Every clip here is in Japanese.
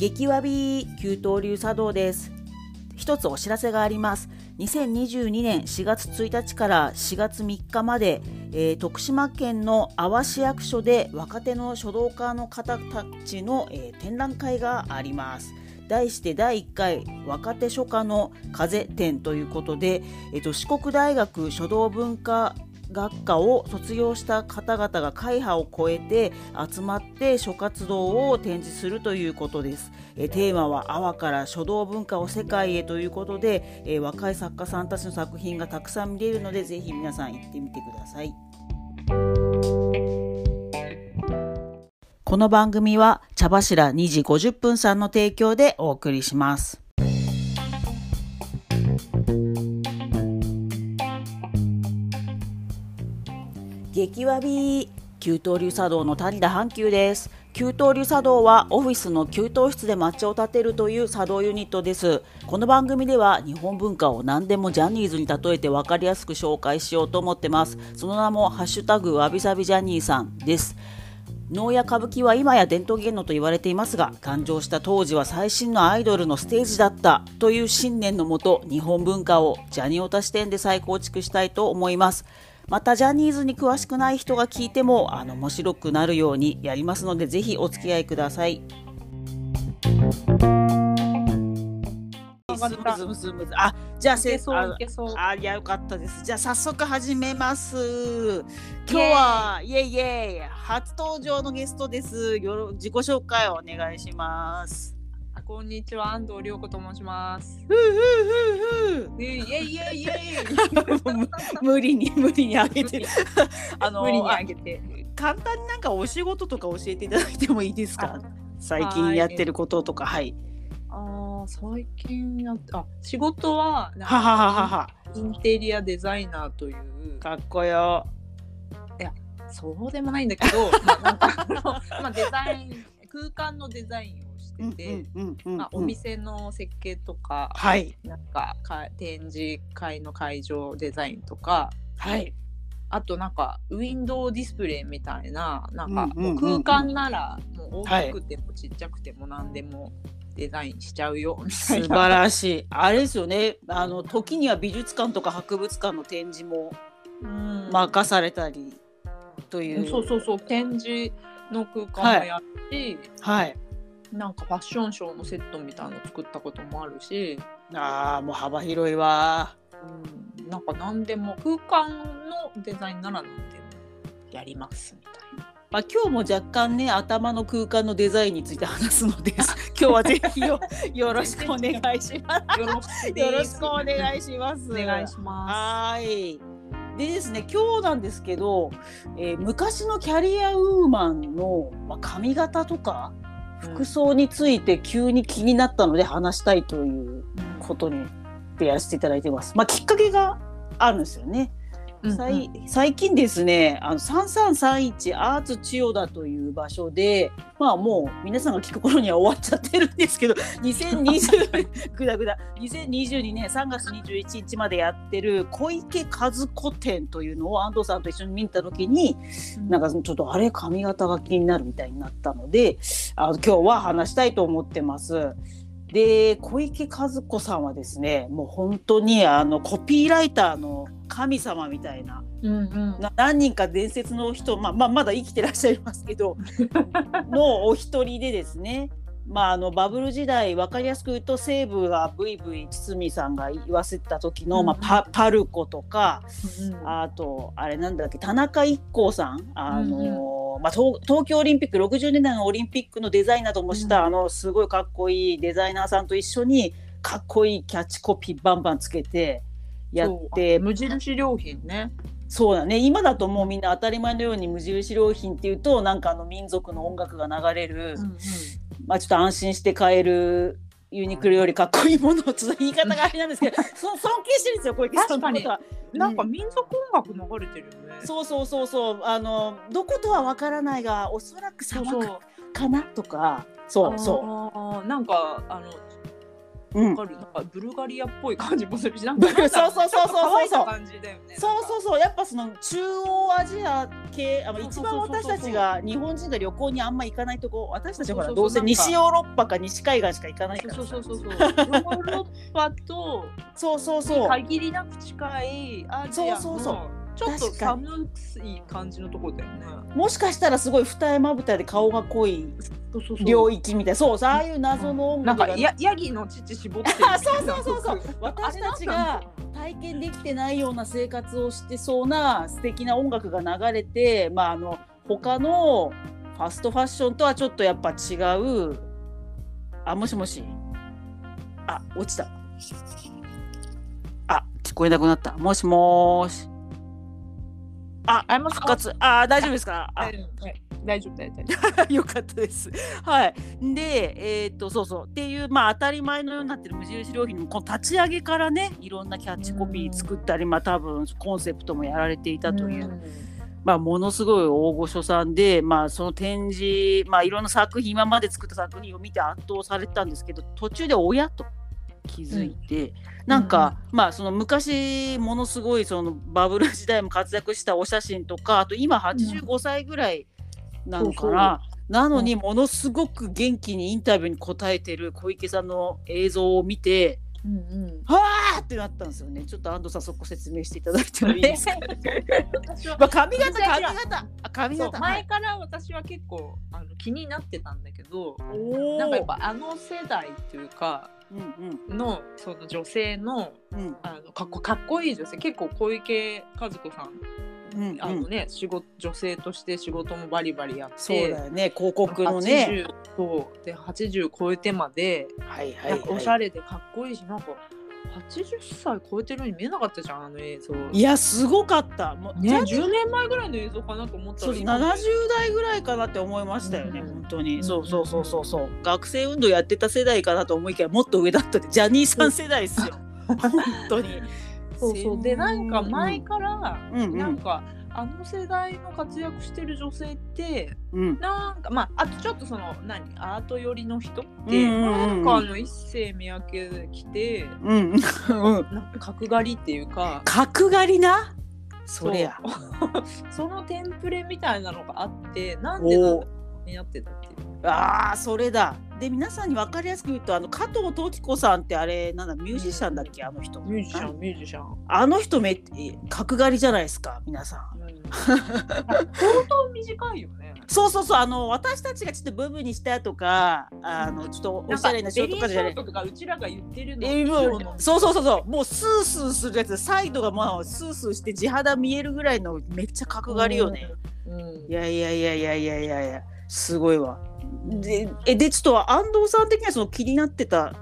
激わび給湯流茶道です。一つお知らせがあります。2022年4月1日から4月3日まで、えー、徳島県の阿波市役所で若手の書道家の方たちの、えー、展覧会があります。題して第1回若手書家の風展ということで、えっと、四国大学書道文化学科を卒業した方々が会派を超えて集まって書活動を展示するということです。えテーマは「阿波から書道文化を世界へ」ということで、え若い作家さんたちの作品がたくさん見れるのでぜひ皆さん行ってみてください。この番組は茶柱2時50分さんの提供でお送りします。激わび給湯流茶道の谷田阪急です。給湯流茶道はオフィスの給湯室で抹茶を立てるという茶道ユニットです。この番組では日本文化を何でもジャニーズに例えて分かりやすく紹介しようと思ってます。その名もハッシュタグわびさびジャニーさんです。能や歌舞伎は今や伝統芸能と言われていますが誕生した当時は最新のアイドルのステージだったという信念のもと日本文化をジャニオタ視点で再構築したいと思います。またジャニーズに詳しくない人が聞いてもあの面白くなるようにやりますのでぜひお付き合いください。あ、じゃあ、せそうああ、いや、よかったです。じゃあ、早速始めます。今日は、イエイイエイ、初登場のゲストです。よろ、自己紹介をお願いします。こんにちは、安藤涼子と申します。ふうふうふうふう。イエイイエイイエイ。無理に無理にあげて。あの無理にあげて。簡単になんかお仕事とか教えていただいてもいいですか？最近やってることとか、はい。ああ、最近やあ、仕事は。ははははは。インテリアデザイナーという。かっこよ。いや、そうでもないんだけど、まあ、デザイン、空間のデザインを。してて、まあ、お店の設計とか、はい、なんかか展示会の会場デザインとか、はい、あとなんかウィンドウディスプレイみたいななんか空間ならもう大きくてもちっちゃくても何でもデザインしちゃうよみたいな。素晴らしい。あれですよね。あの時には美術館とか博物館の展示も任されたりという。そうそうそう。展示の空間もやって、はい、はいなんかファッションショーのセットみたいの作ったこともあるし。あーもう幅広いわ。うん、なんか何でも空間のデザインなら何でもやりますみたいな。まあ、今日も若干ね頭の空間のデザインについて話すのです。今日はぜひよよろしくお願いします。よろしくお願いします。お願いします。はい。でですね今日なんですけど、えー、昔のキャリアウーマンの、まあ、髪型とか服装について急に気になったので話したいということにでやらせていただいてます。まあ、きっかけがあるんですよね。うんうん、最近ですねあの3331アーツ千代田という場所でまあもう皆さんが聞く頃には終わっちゃってるんですけど 2020ぐだぐだ。2022年3月21日までやってる小池和子展というのを安藤さんと一緒に見た時に、うん、なんかちょっとあれ髪型が気になるみたいになったのであの今日は話したいと思ってます。で小池和子さんはですねもう本当にあのコピーライターの神様みたいなうんうん、何人か伝説の人、まあ、まあまだ生きてらっしゃいますけど のお一人でですねまあ、あのバブル時代分かりやすく言うと西武がブイブイ堤さんが言わせた時の、うん、まあ、パパルコとか、うん、あとあれなんだっけ田中一行さんあの、うん、まあ、東京オリンピック60年代のオリンピックのデザインなどもした、あのすごいかっこいいデザイナーさんと一緒にかっこいいキャッチコピーバンバンつけてやって無印良品ね。そうだね。今だともうみんな当たり前のように無印良品っていうとなんかあの民族の音楽が流れる、うんうん、まあちょっと安心して買えるユニクロよりかっこいいものを言い方があれなんですけどそ尊敬してるんですよ小池さんのことは。なんか民族音楽流れてるよね。そうそうそうそう。あのどことはわからないがおそらく砂漠かなとか。そう。そう。なんかあのうん。わかる？なんかブルガリアっぽい感じもするしなんかそう。そうそうそうそう。乾いた感じだよね。そうそうそう。やっぱその中央アジア系あの一そうそうそうそう。番私たちが日本人が旅行にあんま行かないとこ私たちほらそうそうそうどうせ西ヨーロッパか西海岸しか行かないから。そうさそうそうそう。ヨーロッパとそうそうそう。限りなく近いアジアのそうそうそうちょっと寒い感じのところだよね。もしかしたらすごい二重まぶたで顔が濃い領域みたいな。そうそうああいう謎の音楽がなんかやヤギの乳絞って そうそうそうそう。私たちが体験できてないような生活をしてそうな素敵な音楽が流れてまああの他のファストファッションとはちょっとやっぱ違う。あもしもし。あ落ちた。あ聞こえなくなった。もしもーしあありますか？復活。あ大丈夫ですか？あ。はい。大丈夫大丈夫。よかったです。はい。で、えーっと、そうそう。っていう、まあ、当たり前のようになってる無印良品のこの立ち上げからね、いろんなキャッチコピー作ったり、まあ、多分コンセプトもやられていたという、まあ、ものすごい大御所さんで、まあ、その展示、まあ、いろんな作品、今まで作った作品を見て圧倒されてたんですけど、途中で親と気づいて、なんか、まあ、その昔、ものすごいそのバブル時代も活躍したお写真とか、あと今85歳ぐらいなのかな。なのにものすごく元気にインタビューに答えてる小池さんの映像を見て、うんうん。はあってなったんですよね。ちょっと安藤さんそこ説明していただいてもいいですか？まあ髪型髪型。あ髪型。前から私は結構あの気になってたんだけどなんかやっぱあの世代っていうかうんのその女性のうん。うんあのかっこかっこいい女性結構小池和子さん。うんあのね、仕事女性として仕事もバリバリやってそうだよね。広告のね。80そう。で80超えてまで、はいはい、なんかおしはゃれでかっこいいしなんか80歳超えてるように見えなかったじゃんあの映像。い。いやすごかった。もうね、ジャニ10年前ぐらいの映像かなと思ったら。そうです今70代ぐらいかなって思いましたよね、うん。本当に、うんそうそうそうそうそう。学生運動やってた世代かなと思いきやもっと上だった。ってジャニーさん世代ですよ。本当に。そうそう。でなんか前から、うんうん。なんかあの世代の活躍してる女性ってうん。なんかまああとちょっとその何？アート寄りの人って、うんうんうん。なんかあの一世三宅来てうん。うん。なんか角刈りっていうか。角刈りな？そりゃ そのテンプレみたいなのがあってなんでなんだになってたっていう。あーそれだで皆さんに分かりやすく言うとあの加藤登紀子さんってあれなんだミュージシャンだっけ？あの人。ミュージシャンミュージシャン。あの人め角刈りじゃないですか？皆さん。相当短いよね。そうそうそう。あの私たちがちょっとブブにしたとかあのちょっとおしゃれなショートとかじゃない。とかうちらが言ってるのそうそうそうそう。もうスースーするやつ。サイドがもうスースーして地肌見えるぐらいのめっちゃ角刈りよね、うん。いやいやいやいやいやいやいやすごいわ。でえでちょっと安藤さん的にはその気になってた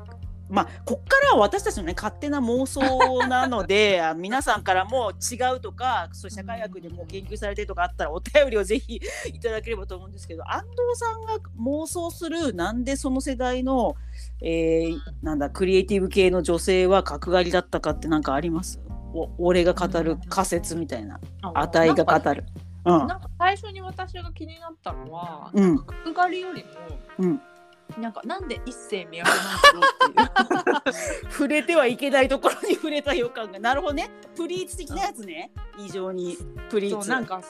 まあこっからは私たちのね勝手な妄想なので 皆さんからも違うとかそう社会学でも研究されてるとかあったらお便りをぜひ いただければと思うんですけど安藤さんが妄想するなんでその世代の、えーなんだクリエイティブ系の女性は角刈りだったかって何かあります？お俺が語る仮説みたいな。値が語る。うん。なんか最初に私が気になったのは、うん。角刈りよりも、うん。なんかなんで一世三宅なんだろうっていう。触れてはいけないところに触れた予感が。なるほどね。プリーツ的なやつね。異常に。プリーツ。そうなんか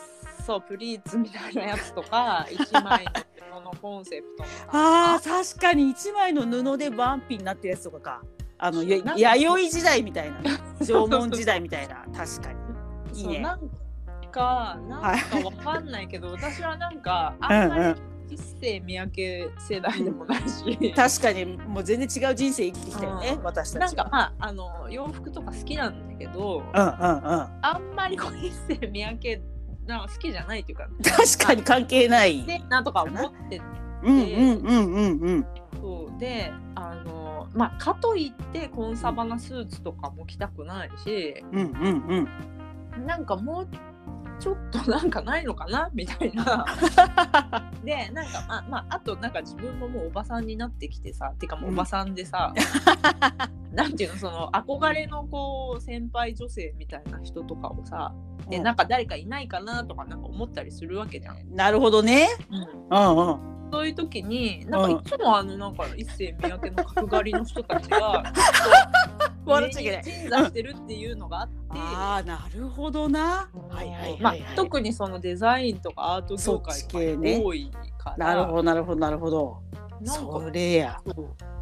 そうプリーツみたいなやつとか一枚の布のコンセプトのあー確かに。一枚の布でワンピになってるやつとかか。あのや弥生時代みたいなね。縄文時代みたいな。確かに。いいねかなんはいかわかんないけど、私はなんかあんまり一世三宅世代でもないし、確かにもう全然違う人生生きてきたよねうん。私たちは。なんかまああの洋服とか好きなんだけど、うんうんうん。あんまりこう一世三宅なんか好きじゃないっていうか確かに関係ない。でなんとか思ってうんうんうんうんうん。そう。であのまあかといってコンサバなスーツとかも着たくないし。うんうんうん。なんかもうちょっとなんかないのかな？みたいな。でなんかまあまああとなんか自分ももうおばさんになってきてさてかもうおばさんでさ、なんていうのその憧れのこう先輩女性みたいな人とかをさでうん。なんか誰かいないかなとかなんか思ったりするわけじゃん。なるほどね。うん。うんうんそういう時になんかいつもあのなんか一世三宅の角刈りの人たちが 笑っちゃいけない鎮座してるっていうのがあって。ああなるほどな。はいはいまあ、特にそのデザインとかアート業界が多いからなるほどなるほどなるほど。そかれや。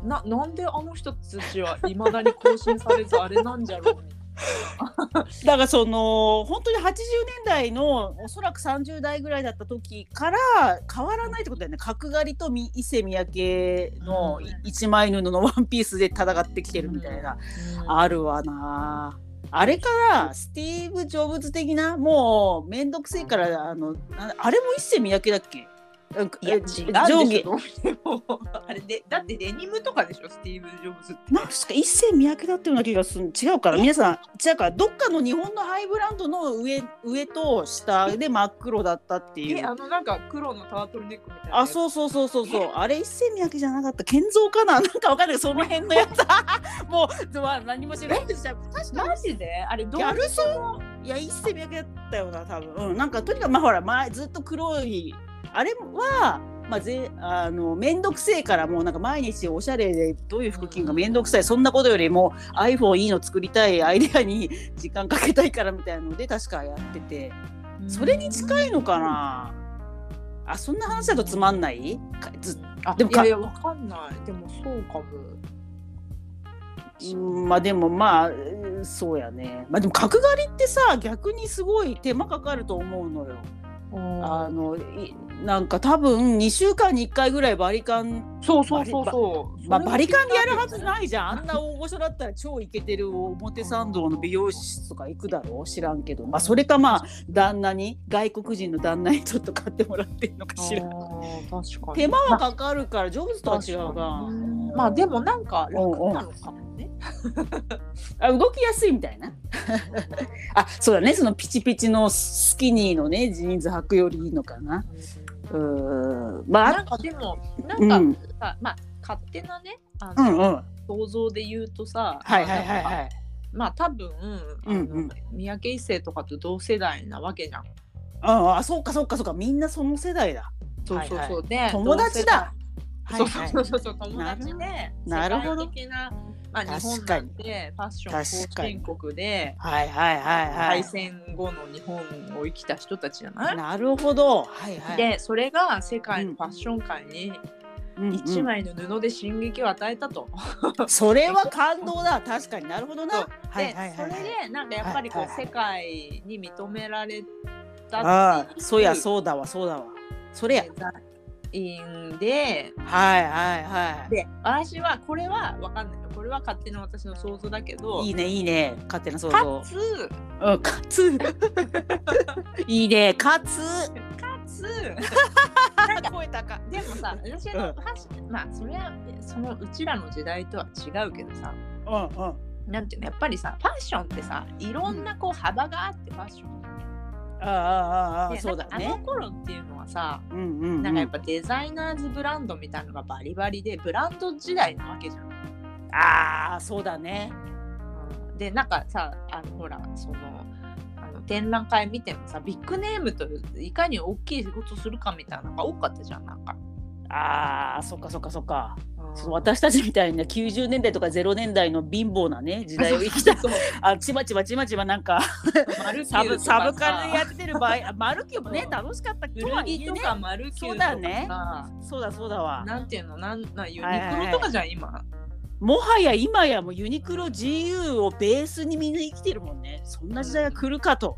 ななんであの人たちはいまだに更新されずあれなんじゃろうみ だからその本当に80年代のおそらく30代ぐらいだった時から変わらないってことだよね。角刈りとみ伊勢三宅のうん。一枚布の ワンピースで戦ってきてるみたいな、あるわな。あれからスティーブ・ジョブズ的なもうめんどくせえからあのなあれも伊勢三宅だっけ？なんかいや違う上ょでもあれでだってデニムとかでしょスティーブ・ジョブズって。なんすか一世三宅だったような気がする。違うから皆さん違うからどっかの日本のハイブランドの上上と下で真っ黒だったっていう。えあのなんか黒のタートルネックみたいなあうそうそうそうそうそう。あれ一世三宅じゃなかった。建造かな？なんかわかんないその辺のやつ。もうまあ何も知らない。マジで？あれどうギャルソン？いや一世三宅だったよな多分。うんなんかとにかくまあほら前ずっと黒いあれはまあ、ぜあの面倒くせえからもうなんか毎日おしゃれでどういう服着るか面倒くさいそんなことよりも iPhone いいの作りたいアイデアに時間かけたいからみたいなので確かやってて。それに近いのかな？あそんな話だとつまんない？かずあでもかいやいやわかんない。でもそうかも。うんまあでもまあうんそうやね。まあでも角刈りってさ逆にすごい手間かかると思うのよ。あのいなんか多分2週間に1回ぐらいバリカン、そうそうそうそう。まあ、バリカンでやるはずいないじゃん。あんな大御所だったら超イケてる表参道の美容室とか行くだろう知らんけど、まあ、それかまあ旦那に外国人の旦那にちょっと買ってもらってるのかしら手間はかかるからジョブズとは違うな。まあでもなんか楽なのか。もね。あ動きやすいみたいな。あそうだね。そのピチピチのスキニーのねジーンズ履くよりいいのかな。うーん。まあなんかでもなうん。んかさ、まあ勝手なねあうんうん。想像で言うとさはいはいはい。まあ多分、うんうん。三宅一生とかと同世代なわけじゃん。ああそうかそうかそうか。みんなその世代だ。そうそうそう、はいはで友達だ。はいはい。そうそうそうそう。友達でなるほど。的なまあ日本なんてファッション後進国ではいはいはいはい。敗戦後の日本を生きた人たちじゃない、なるほど。はいはい。でそれが世界のファッション界に一枚の布で進撃を与えたと。それは感動だ確かになるほどな。そうはいはいはいでそれでなんかやっぱりこう、世界に認められたああそうやそうだわそうだわ。それやデ。ザインではいはいはで私はこれはわかんないよこれは勝手な私の想像だけどい。いいねいいね勝手な想か像。つうんかつ。いいねかつ。かつ なんか声高。でもさ私のファッションまあそれはそのうちらの時代とは違うけどさうんうん。なんていうのやっぱりさファッションってさいろんなこう幅があってファッションああそうだねあの。頃っていうのはさうんうんうん。なんかやっぱデザイナーズブランドみたいなのがバリバリでブランド時代なわけじゃん。ああそうだね。でなんかさあのほらそのあの展覧会見てもさビッグネームといかに大きい仕事するかみたいなのが多かったじゃんなんか。ああそっかそっかそっか。うん。その私たちみたいな90年代とか0年代の貧乏なね時代を生きた あちまちまちまちまなんかサブサブカルでやさってる場合あマルキューもね楽しかったとは古着といえね。かマルキューそうだね。さそうだそうだわ。なんていうの？なんなユニはいはいはいクロとかじゃん今。もはや今やもうユニクロ GU をベースにみんな生きてるもんね。そんな時代が来るかと、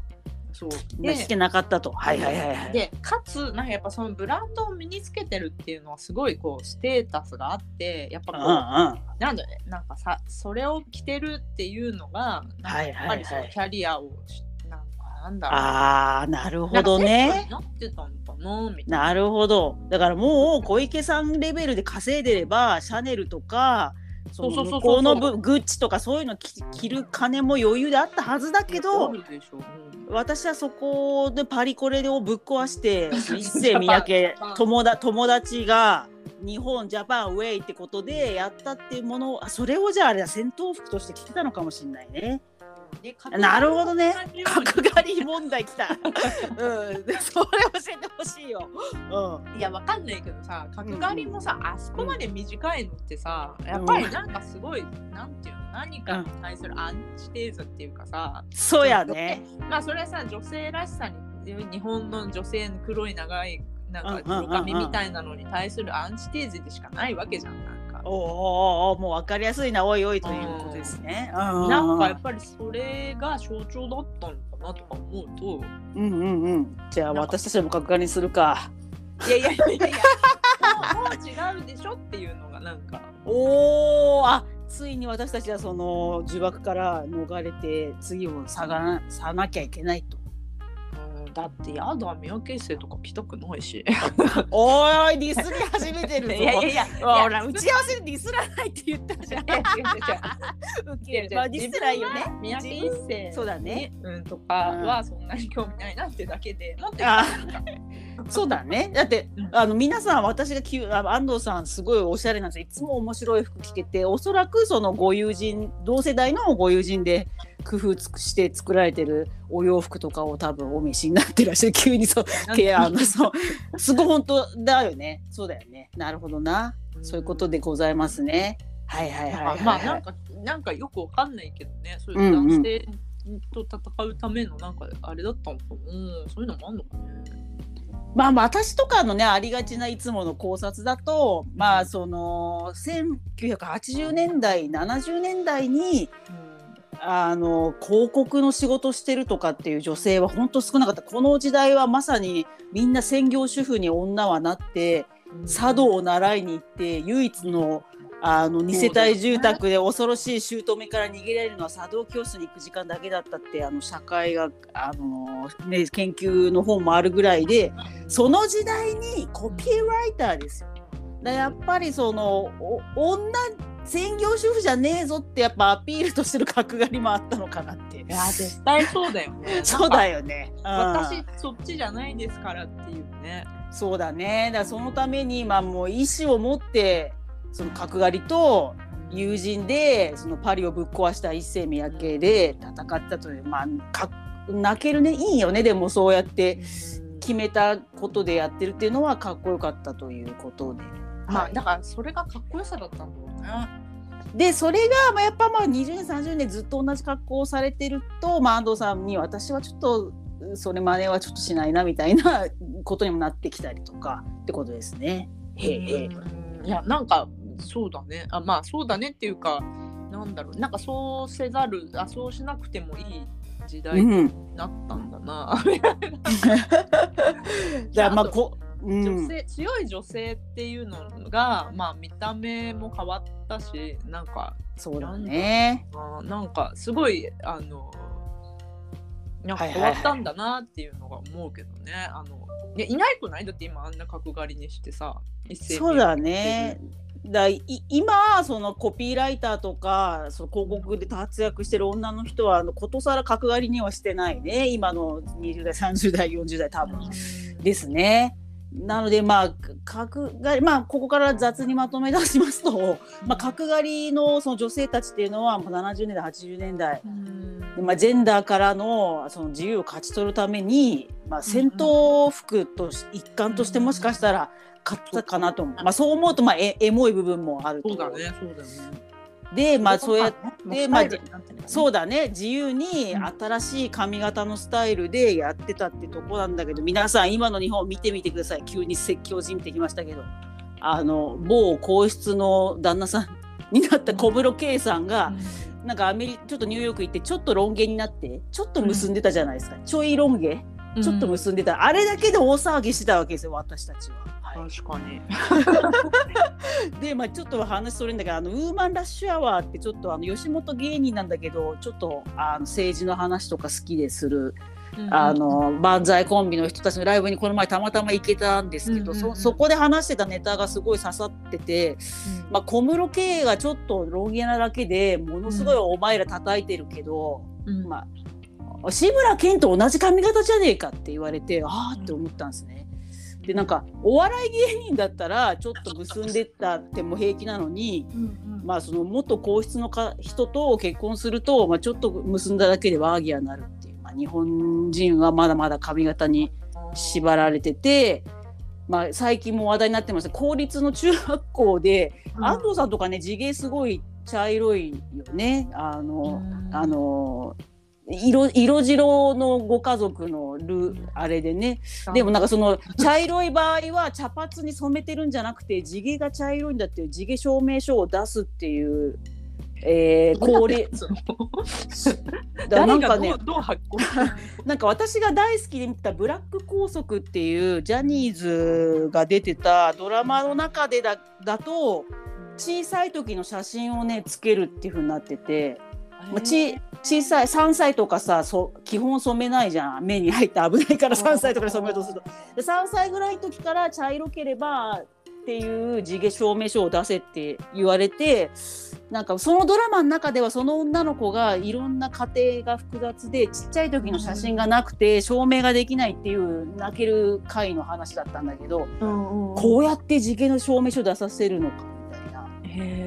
そう。まあしてなかったと。はいはいはいはい。でかつなんかやっぱそのブランドを身につけてるっていうのはすごいこうステータスがあってやっぱこう、うんうん。はなんだねなんかさそれを着てるっていうのがやっぱりそのはいキャリアをしなんかなんだろう。あーなるほどね。なってたのかなみたいな。なるほど。だからもう小池さんレベルで稼いでればシャネルとかそうそうそうそう。向こうのぶグッチとかそういうの着着る金も余裕であったはずだけあどうん。私はそこでパリコレをぶっ壊して 一世三宅友だ友達が日本ジャパンウェイってことでやったっていうものあそれをじゃああれだ戦闘服として着てたのかもしれないね。でなるほどね角刈り問題きた。うん、それ教えてほしいよ。うん。いやわかんないけどさ角刈りもさ、あそこまで短いのってさやっぱりなんかすごい、なんていうの何かに対するアンチテーゼっていうかさ、そうやね。まあそれはさ女性らしさに日本の女性の黒い長いなんかうんうんうんうん黒髪みたいなのに対するアンチテーゼでしかないわけじゃんなんか。おーおーおーもう分かりやすいな、おいおいということですね。うんなんかやっぱりそれが象徴だったのかなとか思うとうんうんうん。じゃあ私たちも角刈りにするか。いやいやいやいや もう違うでしょっていうのがなんかおお、あ、ついに私たちはその呪縛から逃れて次を探らさなきゃいけないと。うんだってやだ三宅生とか来たくないし。おーい、ディスり始めてるぞ。いやいやいやほら打ち合わせでディスらないって言ったじゃん。ウケるまあディスらいよね。三宅一生そうだね、うん、とかはそんなに興味ないなってだけで、もっとあそうだね。だって、うんあの皆さん私がきゅあ安藤さんすごいおしゃれなんですよ。いつも面白い服着てて、おそらくそのご友人同世代のご友人で工夫つくして作られてるお洋服とかを多分お召しになってらっしゃる。急にそうケアのそうすごい本当だよね。そうだよね。なるほどな。そういうことでございますね。はいはいはいはい、はい。まあなんかなんかよくわかんないけどね、そういう男性と戦うためのなんかあれだったのかな、うん、そういうのもあんのかね。まあまあ私とかのねありがちないつもの考察だとまあその1980年代70年代にあの広告の仕事してるとかっていう女性は本当少なかった。この時代はまさにみんな専業主婦に女はなって茶道を習いに行って唯一のあの2世帯住宅で恐ろしい姑から逃げられるのは茶道教室に行く時間だけだったってあの社会があの、ね、研究の本もあるぐらいでその時代にコピーライターですよ。だやっぱりそのお女専業主婦じゃねえぞってやっぱアピールとしてる角刈りもあったのかなって。いや絶対そうだよね。そうだよ。よね。うん私そっちじゃないですからっていうね。そうだね。だそのためにまあもう意思を持ってその角刈りと友人でそのパリをぶっ壊した一世三宅で戦ったというまあか泣けるねいいよねでもそうやって決めたことでやってるっていうのはかっこよかったということで。はいまあだからそれがかっこよさだったんだろうね。でそれがまあやっぱまあ20年30年ずっと同じ格好をされてると、まあ、安藤さんに私はちょっとそれ真似はちょっとしないなみたいなことにもなってきたりとかってことですね。へえいやなんかそうだね。あまあそうだねっていうかなんだろう。なんかそうせざるあそうしなくてもいい時代にうん、なったんだな、だからまあこ、うん、女性強い女性っていうのがまあ見た目も変わったしなんかそうだね。なんかすごいあのなんかはいはいはい。変わったんだなっていうのが思うけどね、あのいやいないくない？だって今あんな角刈りにしてさそうだね。だい今そのコピーライターとかその広告で活躍してる女の人はあのことさら角刈りにはしてないね。今の20代30代40代多分。ですね。なのでまあ角刈りまあここから雑にまとめ出しますと、まあ、角刈りのその女性たちっていうのはもう70年代80年代、うんまあ、ジェンダーからのその自由を勝ち取るために、まあ、戦闘服とし一環としてもしかしたら買ったかなと思う、まあ、そう思うとまあエエモい部分もあると。そうだねそうだね。でまあそうやっててまあそそうだね。自由にうん。新しい髪型のスタイルでやってたってとこなんだけど皆さん今の日本見てみてください。急に説教じみてきましたけど。あの某皇室の旦那さんになった小室圭さんが、なんかアメリちょっとニューヨーク行ってちょっとロン毛になってちょっと結んでたじゃないですか、ちょいロン毛？ちょっと結んでた、あれだけで大騒ぎしてたわけですよ私たちは。はい。確かに。でまあちょっと話それんだけどあのウーマンラッシュアワーってちょっとあの吉本芸人なんだけどちょっとあの政治の話とか好きでする、あの漫才コンビの人たちのライブにこの前たまたま行けたんですけど、うんうんうん。そそこで話してたネタがすごい刺さってて、まあ、小室圭がちょっとロン毛なだけでものすごいお前ら叩いてるけど、うん。まあ、志村けんと同じ髪型じゃねえかって言われてああって思ったんですね。でなんかお笑い芸人だったらちょっと結んでったっても平気なのに。うんうんまあその元皇室のか人と結婚すると、まあ、ちょっと結んだだけでワーギアになるっていう、まあ、日本人はまだまだ髪型に縛られてて、まあ、最近も話題になってました公立の中学校で、うん安藤さんとかね地毛すごい茶色いよね。あの、うんあの色色白のご家族のルあれでね。でもなんかその茶色い場合は茶髪に染めてるんじゃなくて地毛が茶色いんだっていう地毛証明書を出すっていう、えー、高だなんかねどう発行 なんか私が大好きで見た「ブラック拘束」っていうジャニーズが出てたドラマの中でだだと小さい時の写真をねつけるっていう風になってて、まあ、ち小さい3歳とかさそ基本染めないじゃん。目に入って危ないから3歳とかで染めようとすると。で3歳ぐらいの時から茶色ければっていう地毛証明書を出せって言われてなんかそのドラマの中ではその女の子がいろんな家庭が複雑でちっちゃい時の写真がなくて証明ができないっていう泣ける回の話だったんだけどうんうん。こうやって地毛の証明書出させるのか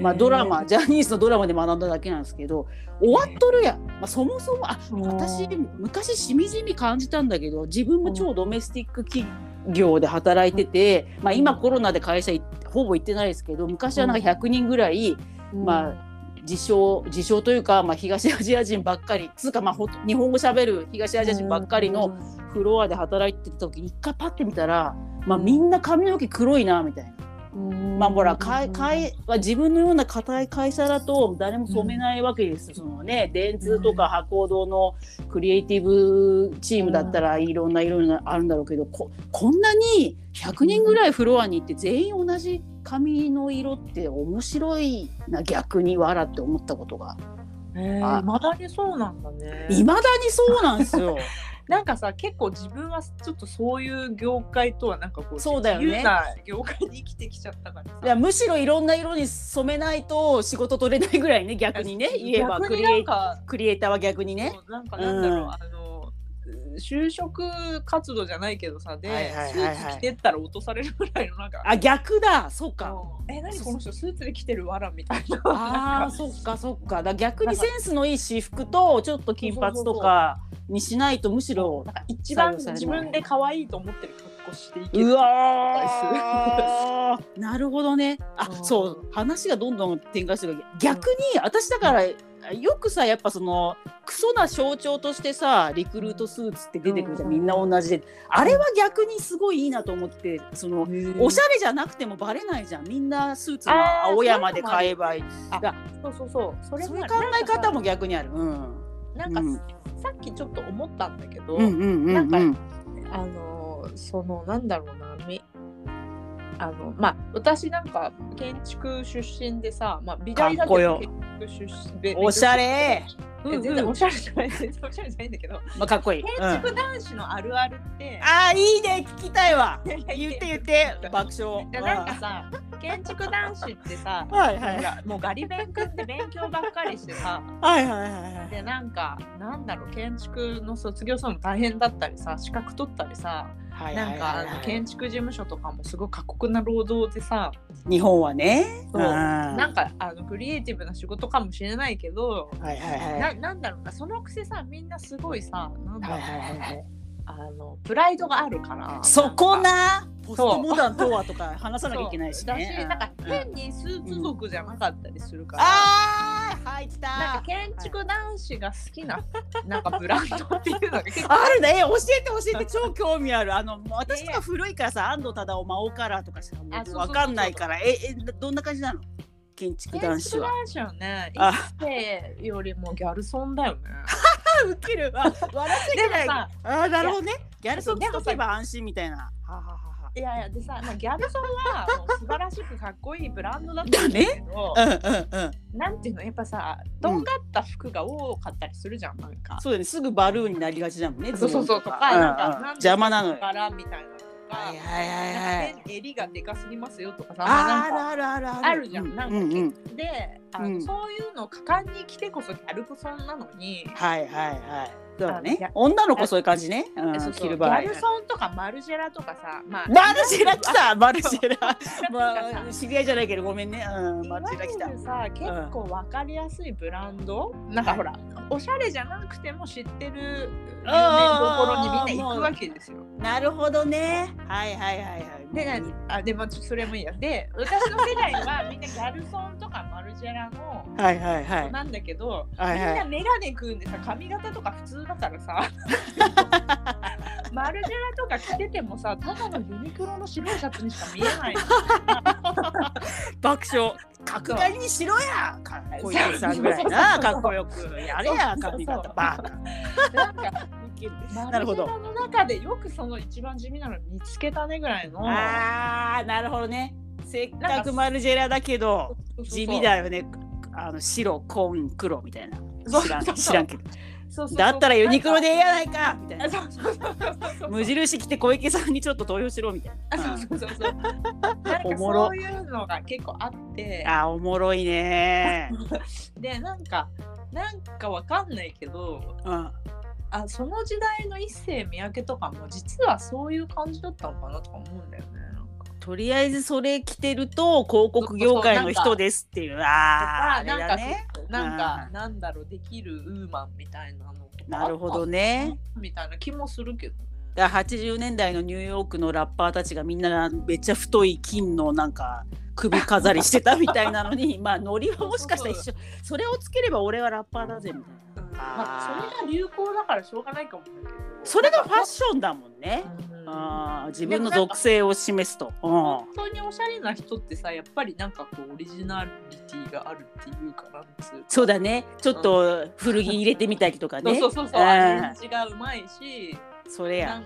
まあ、ドラマ ジャニーズのドラマで学んだだけなんですけど終わっとるやん、まあ、そもそもあ私昔しみじみ感じたんだけど自分も超ドメスティック企業で働いてて、まあ、今コロナで会社いほぼ行ってないですけど昔はなんか100人ぐらい、まあ自称自称というか、まあ、東アジア人ばっかりつうか、まあ、ほ日本語しゃべる東アジア人ばっかりのフロアで働いてた時に一回パッて見たら、まあ、みんな髪の毛黒いなみたいな。まあほらかいかいは自分のような固い会社だと誰も染めないわけです、そのね電通とか博報堂のクリエイティブチームだったらいろんな色があるんだろうけどここんなに100人ぐらいフロアに行って全員同じ髪の色って面白いな逆にわらって思ったことが。あへーまだにそうなんだね。いまだにそうなんですよ。なんかさ結構自分はちょっとそういう業界とはなんかこうそうだよね。自由な業界に生きてきちゃったからさ。いやむしろいろんな色に染めないと仕事取れないぐらいね逆にね。言えばクリエイターは逆にね。なんかなんだろう、うん。あの就職活動じゃないけどさで、はいはいはいはい。スーツ着てったら落とされるぐらいのなんかあ逆だ。そうか。うん。え何この人スーツで着てるわらみたいな。あそっかそっか。だ逆にセンスのいい私服とちょっと金髪とかにしないとむしろ一番自分で可愛いと思ってる格好していける。うわー。なるほどね。あうん。そう。話がどんどん展開する逆に私だからよくさやっぱそのクソな象徴としてさリクルートスーツって出てくるじゃん。みんな同じで。あれは逆にすごいいいなと思ってそのおしゃれじゃなくてもバレないじゃん。みんなスーツのあー青山で買えばいい。そうそうそう。それそういうも考え方も逆にある。うん。さなんか、うん。さっきちょっと思ったんだけど、うんうんうんうん。なんかあのそのなんだろうなみあのまあ私なんか建築出身でさ、まあ、美大だけど建築出身おしゃれ。え全然おしゃれじゃない。全然おしゃれじゃないんだけど。まあかっこいい。建うん築男子のあるあるって、ああいいね。聞きたいわ。言って言って。爆笑。いやなんかさ建築男子ってさはいはい。もうガリ勉君って勉強ばっかりしてさはいはいはいはい。でなんかなんだろう建築の卒業するの大変だったりさ資格取ったりさはいなんかあの建築事務所とかもすごい過酷な労働でさ。日本はね。そう。うん。なんかあのクリエイティブな仕事かもしれないけど。はいはいはい。ななんだろうな。そのくせさみんなすごいさなんだろう。はいはいはいはい。あのプライドがあるからそこな？ポストモダンとはとか話さなきゃいけないしだね。しなんかうん変にスーツ族じゃなかったりするから、ああ入った。なんか建築男子が好きななんかブランドっていうのがあるね、え教えて教えて超興味ある。あのもう私とか古いからさ、安藤忠雄真央カラーとかしかわかんないから、ええどんな感じなの？建築建男子は。築男子はねあ一世よりもギャルソンだよね。あウケる。あ笑っちゃいけない。あーなるほどね。ギャルソンでもさつけば安心みたいな。ははははいやいやでさ、まあ、ギャルソンはもう素晴らしくかっこいいブランドだったんだけど、うんうんうん。なんていうのやっぱさとんがった服が多かったりするじゃんなんか。そうだね。すぐバルーンになりがちだもんね。そうそうそうとか、なんか邪魔なのよ。柄みたいなか、はいはいはい襟がでかすぎますよとかさ、あるあるあるあるじゃんなんかうんうん。であの、うんそういうの果敢に着てこそギャルソンなのにはいはいはい。だ。ね女の子そういう感じね。うん、そうそうギ。ャルソンとかマルジェラとかさ、まあ、マルジェラ来た マルジェラ。ままあ知り合いじゃないけどごめんね。うん、マルジェラ来たさ結構わかりやすいブランド、なんかほらおしゃれじゃなくても知ってる有名どころにみんな行くわけですよ。なるほどね。はいはいはいはい。で何あでもそれもいいや。で私の世代はみんなギャルソンとかマルジェラのはいはいはい。なんだけど、はいはいみんなメガネ組んでさ髪型とか普通だからさマルジェラとか着ててもさただのユニクロの白いシャツにしか見えない爆笑。角刈りにしろや。かっこいいさんぐらいな。かっこよくやれや髪型バカ。なんかウケるマなるほどの中でよくその一番地味なの見つけたねぐらいのああなるほどね。せっかくマルジェラだけど地味だよね。あの白紺黒みたいな。知らん知らんけど。そうそうそうだったらユニクロでええやないかみたいな。無印着て小池さんにちょっと投票しろみたいあな。そうそうそうそう なんかおもろそういうのが結構あってあーおもろいね。でなんかなんかわかんないけどうん。あその時代の一世三宅とかも実はそういう感じだったのかなとか思うんだよねとりあえずそれ着てると広告業界の人ですっていう。ああなんかだね。なんかうんなんだろうできるウーマンみたいなのなるほどね。みたいな気もするけどね。だから80年代のニューヨークのラッパーたちがみんなめっちゃ太い金のなんか首飾りしてたみたいなのに まあノリはもしかしたら一緒それをつければ俺はラッパーだぜみたいなうんまあ、それが流行だからしょうがないかもだけど。それがファッションだもんね、うん。あー自分の属性を示すと、うん。本当におしゃれな人ってさやっぱりなんかこうオリジナリティがあるっていうかなんつうか。そうだね。ちょっと古着入れてみたりとかね。そうそうそう。そう、うんアレンジがうまいしそれや。なん,、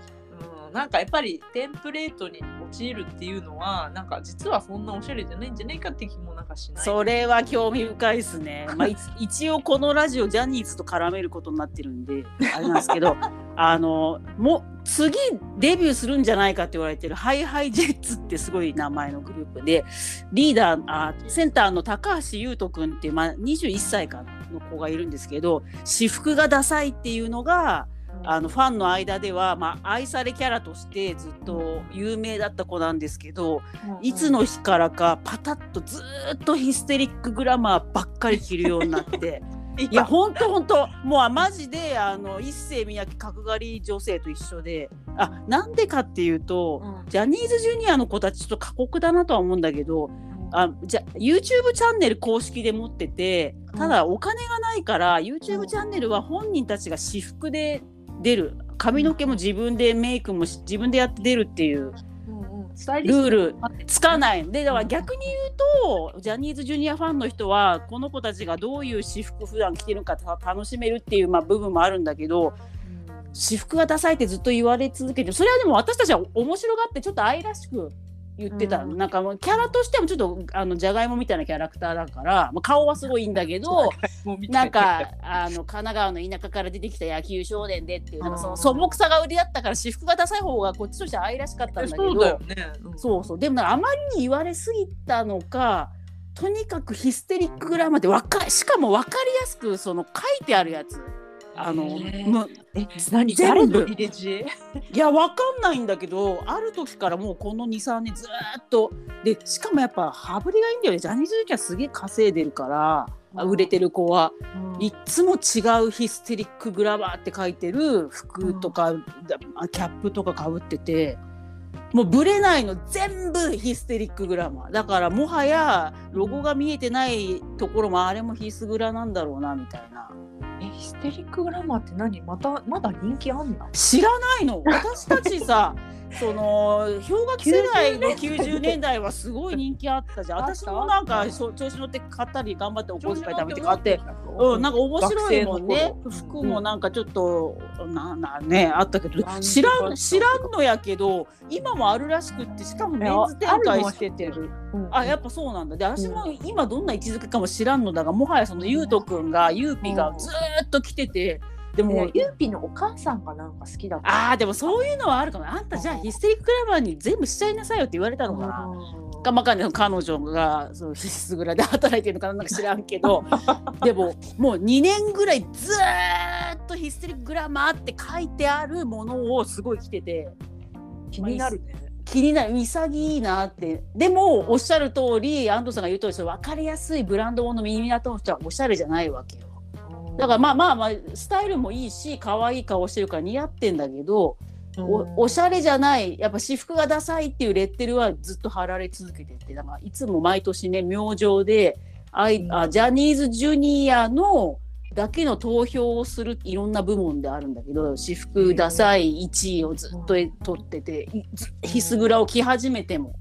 うん、なんかやっぱりテンプレートに陥るっていうのはなんか実はそんなおしゃれじゃないんじゃないかって気もなんかしないそれは興味深いですね。まあ、い一応このラジオジャニーズと絡めることになってるんであれなんですけど あのもう次デビューするんじゃないかって言われてるハイハイジェッツってすごい名前のグループでリーダーあセンターの高橋優斗君っていう、まあ、21歳かの子がいるんですけど私服がダサいっていうのがあのファンの間では、まあ、愛されキャラとしてずっと有名だった子なんですけど、いつの日からかパタッとずーっとヒステリックグラマーばっかり着るようになって。いや。ほんとほんと。もうマジであの一世三宅角刈り女性と一緒で。あなんでかっていうと、うん。ジャニーズジュニアの子たちちょっと過酷だなとは思うんだけどあじゃ YouTube チャンネル公式で持っててただお金がないから、YouTube チャンネルは本人たちが私服で出る。髪の毛も自分でメイクもし自分でやって出るっていうルール。つかない。でだから逆に言うとジャニーズジュニアファンの人はこの子たちがどういう私服普段着てるかた楽しめるっていう、まあ、部分もあるんだけど私服がダサいってずっと言われ続けてそれはでも私たちは面白がってちょっと愛らしく言ってた、うん。なんかもうキャラとしてもちょっとあのじゃがいもみたいなキャラクターだから、まあ、顔はすごいいいんだけどな。んかあの神奈川の田舎から出てきた野球少年でっていうなんかそのうん素朴さが売りだったから私服がダサい方がこっちとしては愛らしかったんだけどそうだよね、うん。そうそう。でもなんかあまりに言われすぎたのかとにかくヒステリックグラマーってわかしかも分かりやすくその書いてあるやつあの、むえ何全部。いやわかんないんだけどある時からもうこの23年ずーっと。でしかもやっぱ羽振りがいいんだよね。ジャニーズ時はすげえ稼いでるからあ売れてる子は。いっつも違うヒステリックグラバーって書いてる服とか、だキャップとかかぶってて。もうブレないの全部ヒステリックグラマー。だからもはやロゴが見えてないところもあれもヒスグラなんだろうなみたいなえヒステリックグラマーって何？またまだ人気あんの？知らないの。私たちさ その氷河期世代の90年代。はすごい人気あったじゃん。私もなんかそう調子乗って買ったり頑張ってお小遣い貯めて買って。うん、なんか面白いもんね。服もなんかちょっと、ななねあったけどうん知らん知らんのやけど今もあるらしくってしかもメンズ展開しててる。あやっぱそうなんだ。で私も今どんな位置づけかも知らんのだがもはやそのゆうとくんがゆうぴがずーっと来ててでも、ユーピのお母さんがなんか好きだった。あーでもそういうのはあるかも。あんたじゃあヒステリッククラバーに全部しちゃいなさいよって言われたのかな。かまかんない彼女がそう必須蔵で働いてるのかななんか知らんけど。でももう2年ぐらいずーっとヒステリックグラマーって書いてあるものをすごい着てて。気になるね。気になる。潔いなってでもおっしゃる通り安藤さんが言う通りそれ分かりやすいブランド物の耳当ての人はおしゃれじゃないわけよだからまあまあまあスタイルもいいし可愛い顔してるから似合ってんだけどおおしゃれじゃないやっぱ私服がダサいっていうレッテルはずっと貼られ続けててだからいつも毎年ね明星であいあジャニーズジュニアのだけの投票をするいろんな部門であるんだけど私服ダサい1位をずっと取ってていずヒスグラを着始めても。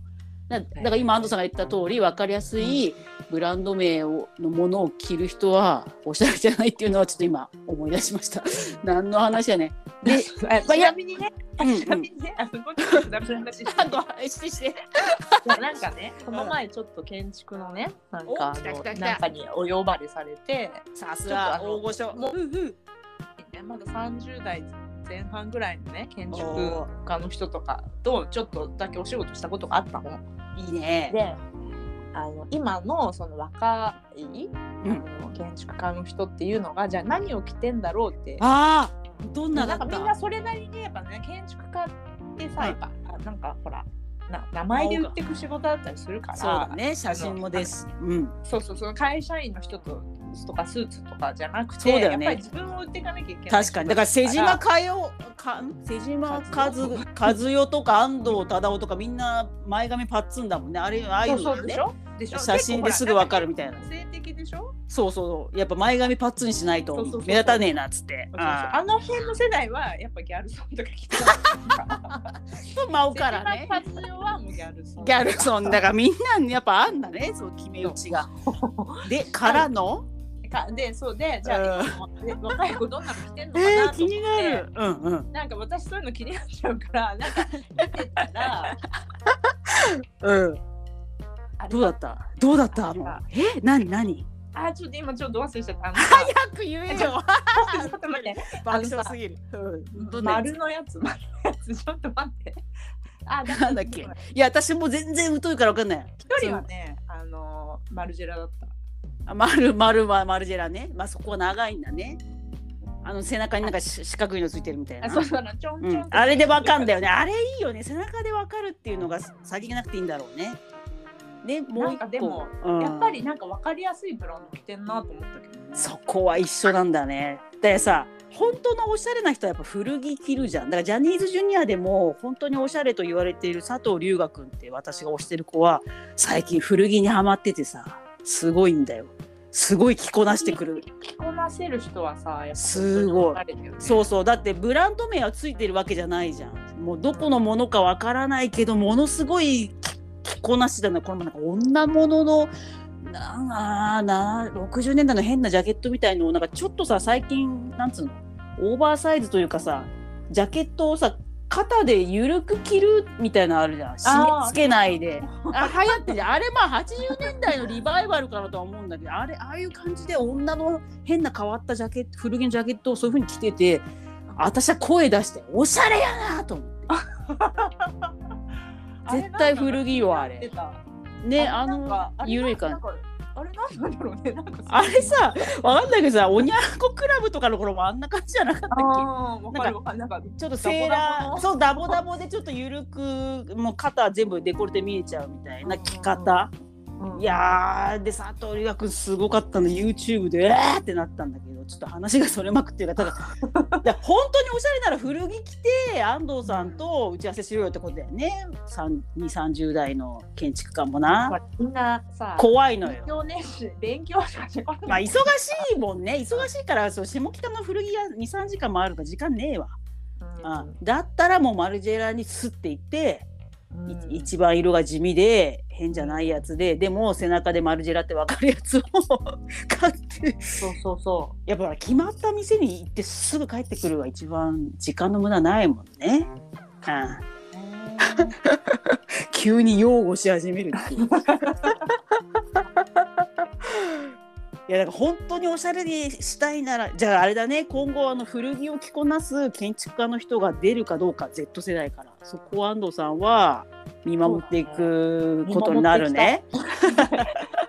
だだから今安藤さんが言った通り分かりやすいブランド名をのものを着る人はおしゃれじゃないっていうのはちょっと今思い出しました。何の話やね。で、あちなみにね、ちなみにね、あそこちょっとダメな話してなんかね、この前ちょっと建築のね、なんかあのなんかにお呼ばれされて、さすが大御所。もううんうんねまだ30代前半ぐらいのね、建築家の人とかとちょっとだけお仕事したことがあったの。いいね。で、あの今のその若い、うん。あの建築家の人っていうのがじゃあ何を着てんだろうって。ああ、どんなだなんか。みん。なそれなりにやっぱね建築家ってさ、うんやっぱあなんかほらな名前で売っていく仕事だったりするからそうだね、写真もです。うん。そうそうその会社員の人ととかスーツとかじゃなくてそうだよね。やっぱり自分を売っていかなきゃいけない確かに。だか。ら瀬島かかよか瀬島和和代とか安藤忠雄とかみんな前髪パッツンだもんね。あれああいうのね。そうそうでしょ？でしょ？写真ですぐわかるみたいな。性的でしょ？そうそうやっぱ前髪パッツンにしないとそうそうそう目立たねえなっつって。そうそうあの辺の世代はやっぱギャルソンとか着てた。そう舞うからね。瀬島和代はもうギャルソン。ギャルソンだからみんなにやっぱあんだねそう決め打ちが。でからの？かでそうでじゃあ、で若い子どんなの着てんのかえー、なと思って、気になる。うんうん。なんか私そういうの気になっちゃうからなんか見てたら うんどうだった？どうだった？え？何？何？あちょっと今ちょっと忘れちゃった？早く言えよ。ちょっと待って。爆笑すぎる。うん。丸のやつ丸のやつ。ちょっと待って。あなんだっけ？いや私もう全然疎いから分かんない。一人はねあのマルジェラだった。あ丸丸はマルジェラね。まあそこは長いんだね。あの背中になんかし四角いのついてるみたいな。あそうそう。ちょんちょんうん、あれでわかんだよね。あれいいよね。背中でわかるっていうのが先がなくていいんだろうねでもなうん一個。かでも、うん。やっぱりなんか分かりやすいブランド着てんなと思ったけどね。そこは一緒なんだね。でさ本当のおしゃれな人はやっぱ古着着るじゃん。だからジャニーズジュニアでも本当におしゃれと言われている佐藤龍我君って私が推してる子は最近古着にはまっててさすごいんだよ。すごい着こなしてくる。着こなせる人はさやっぱすごい。そうそう。だってブランド名はついてるわけじゃないじゃん。もうどこのものかわからないけどものすごい着着こなしてたのこのなんか女物のなあな60年代の変なジャケットみたいのをなんかちょっとさ最近なんつうのオーバーサイズというかさジャケットをさ肩で緩く着るみたいなのあるじゃん。締め付けないで。あ流行ってるあれまあ80年代のリバイバルかなとは思うんだけどあれああいう感じで女の変な変わったジャケット古着のジャケットをそういう風に着てて私は声出しておしゃれやなと思って 絶対古着よあれ。ねあの緩い感じ。あれなんだろうねなんか。あれさわかんないけどさおにゃんこクラブとかの頃もあんな感じじゃなかったっけ？なんかちょっとセーラーそうダボダボでちょっと緩くもう肩全部デコルテ見えちゃうみたいな着方。うんいやーで佐藤理学すごかったの。YouTube でえーってなったんだけどちょっと話がそれまくってるからただ で本当におしゃれなら古着着て安藤さんと打ち合わせしろよってことだよね。2 3 0代の建築家もな。みんなさ怖いのよ。勉。強ね勉強しかしてこないまあ忙しいもんね。忙しいからそう下北の古着屋23時間もあるから時間ねえわ、うん。だったらもうマルジェラにスッて行って、うん。い一番色が地味で変じゃないやつででも背中でマルジェラって分かるやつを買って。そうそうそやっぱ決まった店に行ってすぐ帰ってくるは一番時間の無駄ないもんね。うん。う 急に擁護し始めるっていう。いやだから本当におしゃれにしたいならじゃああれだね。今後あの古着を着こなす建築家の人が出るかどうか Z 世代からそこを安藤さんは見守っていくことになるね。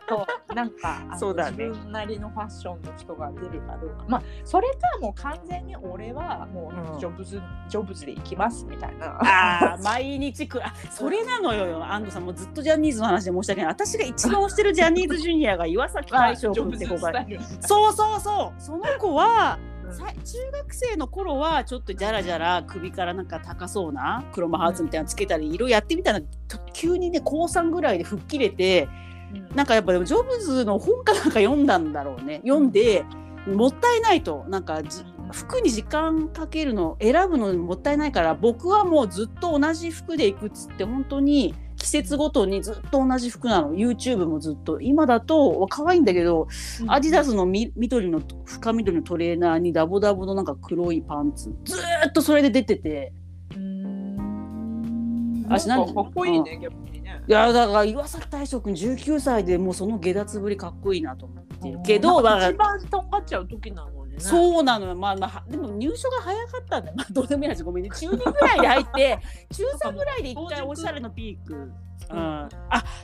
そう。なんかあのそうだね。自分なりのファッションの人が出るかどうか。まあそれかもう完全に俺はもうん。うジョブズ、ジョブズで行きますみたいな。ああ毎日くあそれなのよ。安藤さんもうずっとジャニーズの話で申し訳ない。私が一番推してるジャニーズジュニアが岩崎大将君って子がそうそうそう。その子は中学生の頃はちょっとじゃらじゃら首からなんか高そうなクロマハーツみたいなのつけたり色々やってみたらと急にね高3ぐらいで吹っ切れてうん。なんかやっぱでもジョブズの本かなんか読んだんだろうね。読んでもったいないと。なんかじ服に時間かけるの選ぶのもったいないから僕はもうずっと同じ服で行くっつって本当に季節ごとにずっと同じ服なの。YouTube もずっと。今だと可愛いんだけどアディダスのみ緑の深緑のトレーナーにダボダボのなんか黒いパンツずーっとそれで出てて。うーん。あしなんかかっこいいね逆にね。いやだから岩崎大将君19歳でもうその下脱ぶりかっこいいなと思ってるけど、まあなんか一番とんがっちゃう時なのにね。そうなのよ、まあまあ、はでも入所が早かったんだよ、まあ、どうでもいい話ごめんね。中2ぐらいで入って 中3ぐらいで一回おしゃれのピーク。うん、あ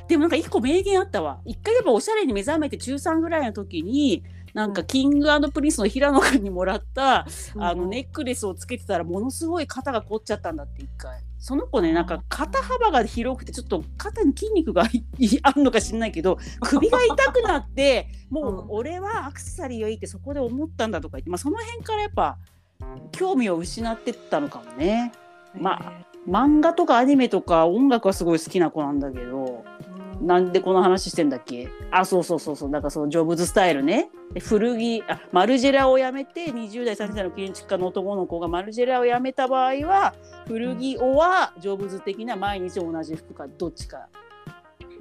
でもなんか一個名言あったわ。一回やっぱおしゃれに目覚めて中3ぐらいの時になんかキングプリンスの平野君にもらった、あのネックレスをつけてたらものすごい肩が凝っちゃったんだって一回その子ねなんか肩幅が広くてちょっと肩に筋肉がいあるのか知んないけど 首が痛くなってもう俺はアクセサリーがいいってそこで思ったんだとか言って、まあ、その辺からやっぱ興味を失ってったのかもね。まあ漫画とかアニメとか音楽はすごい好きな子なんだけどなんでこの話してんだっけ？あそうそうそうそう。だからそのジョブズスタイルね。で古着あマルジェラを辞めて20代30代の建築家の男の子がマルジェラを辞めた場合は古着をはジョブズ的な毎日同じ服かどっちか。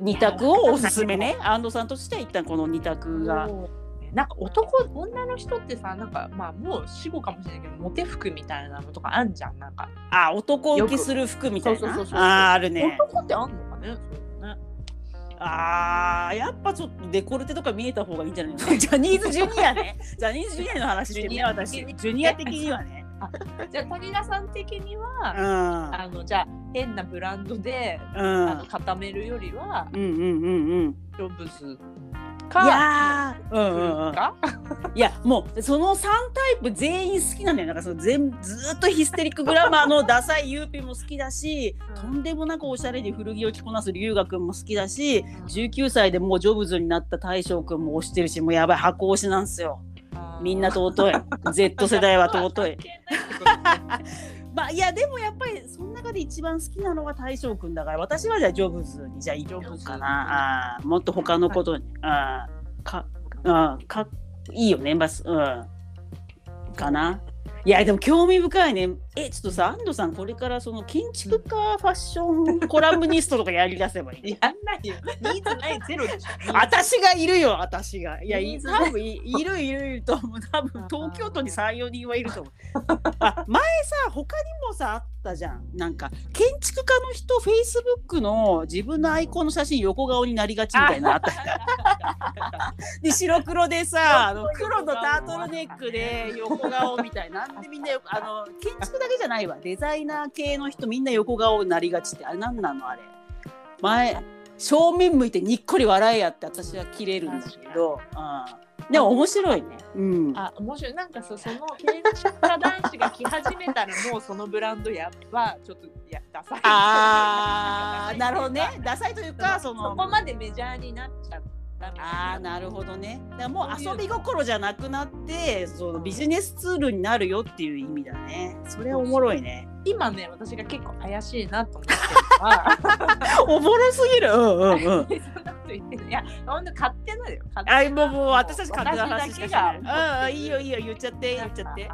2択をおすすめね。安藤さんとしては一旦この2択が。なんか男女の人ってさなんかまあもう死後かもしれないけどモテ服みたいなのとかあんじゃん。なんか、あ男受けする服みたいな？あーあるね。男ってあんのかね？あーやっぱちょっとデコルテとか見えた方がいいんじゃないの？ジャニーズジュニアね。ジャニーズジュニアの話してる。ねジュニア私。ジュニア的にはね。じゃあ谷田さん的にうは、ん。あのじゃあ変なブランドで、うん。あの固めるよりはうんうんうんうん。ジョブズいかやー。うんうんうん。か、いやもうその3タイプ全員好きなんだよ。なんかその全ずーっとヒステリックグラマーのダサいユーピも好きだし、とんでもなくおしゃれに古着を着こなす龍河君も好きだし19歳でもうジョブズになった大将君も推してるしもうやばい箱推しなん。ですよみんな尊い Z 世代は尊い。まあいやでもやっぱりその中で一番好きなのは大将君だから私はじゃあジョブズにじゃあ行こうかな。あーもっと他のことに、あーかあーかいいよねバスうん。かな。いやでも興味深いねえちょっとさ安藤さんこれからその建築家ファッションコラムニストとかやりだせばいいやんないよ。ニーズないゼロでしょ。私がいるよ私が。いやい。多分いいるいるいると思う。多分東京都に34人はいると思う。あ前さ他にもさあったじゃん。なんか建築家の人フェイスブックの自分のアイコンの写真横顔になりがちみたいなのあった で白黒でさあの黒のタートルネックで横顔みたいな。なんでみんなよあの建築だけじゃないわ。デザイナー系の人みんな横顔になりがちって。あれ何なの？あれ。前正面向いてにっこり笑えやって私は切れるんだけど、うん、でも面白いね。うん、あ面白い。なんかそその建築家男子が着始めたらもうそのブランドやはちょっとやダサい。あー。なるほどね。ダサいというかそ その。こまでメジャーになっちゃったみたいあーなるほどね。だからもう遊び心じゃなくなってそのビジネスツールになるよっていう意味だね。それおもろいね。今ね私が結構怪しいなと思ってる おもろすぎる。うんうんうん。そんなこと言ってない。いや本当勝手だよ。あもうもう私たち勝手な話しかしない。うんうんいいよいいよ言っちゃって言っちゃって、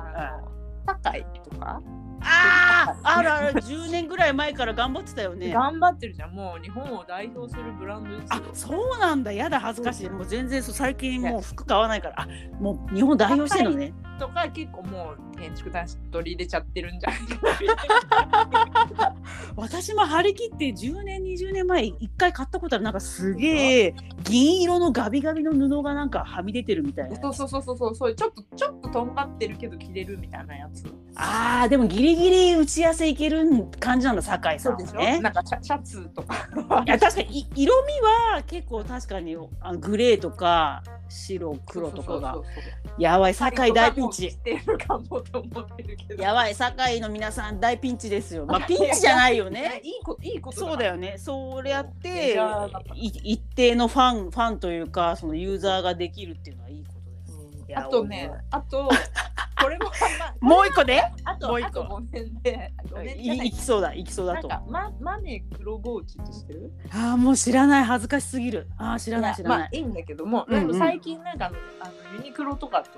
高いとかあーあるある。10年ぐらい前から頑張ってたよね。頑張ってるじゃんもう日本を代表するブランドですあよそうなんだ。やだ恥ずかしい。もう全然そう最近もう服買わないから。あもう日本代表してるのね。とか結構もう建築男子取り入れちゃってるんじゃないかな私も張り切って10年20年前一回買ったことある。なんかすげえ銀色のガビガビの布がなんかはみ出てるみたいなそうそうそうそうそう。そうちょっとちょっととんがってるけど着れるみたいなやつ。あーでもギリギリ打ち合わせいける感じなんだ酒井さんはね。なんかシャツとか。いや確かにい色味は結構確かにあのグレーとか白黒とかが。やばい酒井大ピンチ。やばい酒井の皆さん大ピンチですよ。まあ ピンチじゃないよね。いいこといいことそうだよね。そうやっメてい一定のファンファンというかそのユーザーができるっていうのはいいことあとねあとこれも まあもう一個であともう一個あと5年で5年じゃないいいきそうだいきそうだと。なんかママネー黒ゴーチって知ってる？ああもう知らない恥ずかしすぎる。ああ知らない知らない。まあいいんだけども、うんうんでも最近なんかあのあのユニクロとかと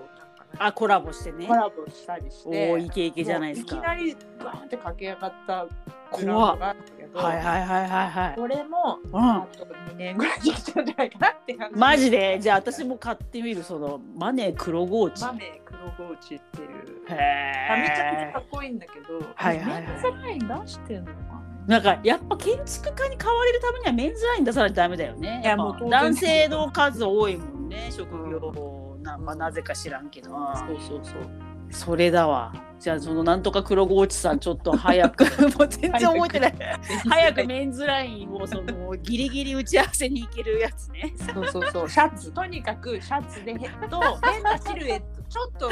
あコラボしてねコ。ラボしたりしおておイケイケじゃないですか。もういきなりバーンって駆け上がった怖っど、はいはいはいはいはい。これも、うんあと2年ぐらいできちゃうんじゃないかなって感じマジで？じゃあ私も買ってみるそのマネー黒ゴーチ。マネー黒ゴーチっていうへあめちゃくちゃえか。っこいいんだけど、はいはいはいメンズライン出してんのかな？んかやっぱ建築家に変われるためにはメンズライン出さないとダメだよね。いやもう男性の数多いもんね職業な,、まあ、なぜか知らんけど。なそうそうそうそれだわ。じゃあそのなんとか黒ゴーチさんちょっと早く もう全然覚えてない。早くメンズラインをそのギリギリ打ち合わせに行けるやつね。そうそうそうシャツとにかくシャツでヘッド 変なシルエットちょっと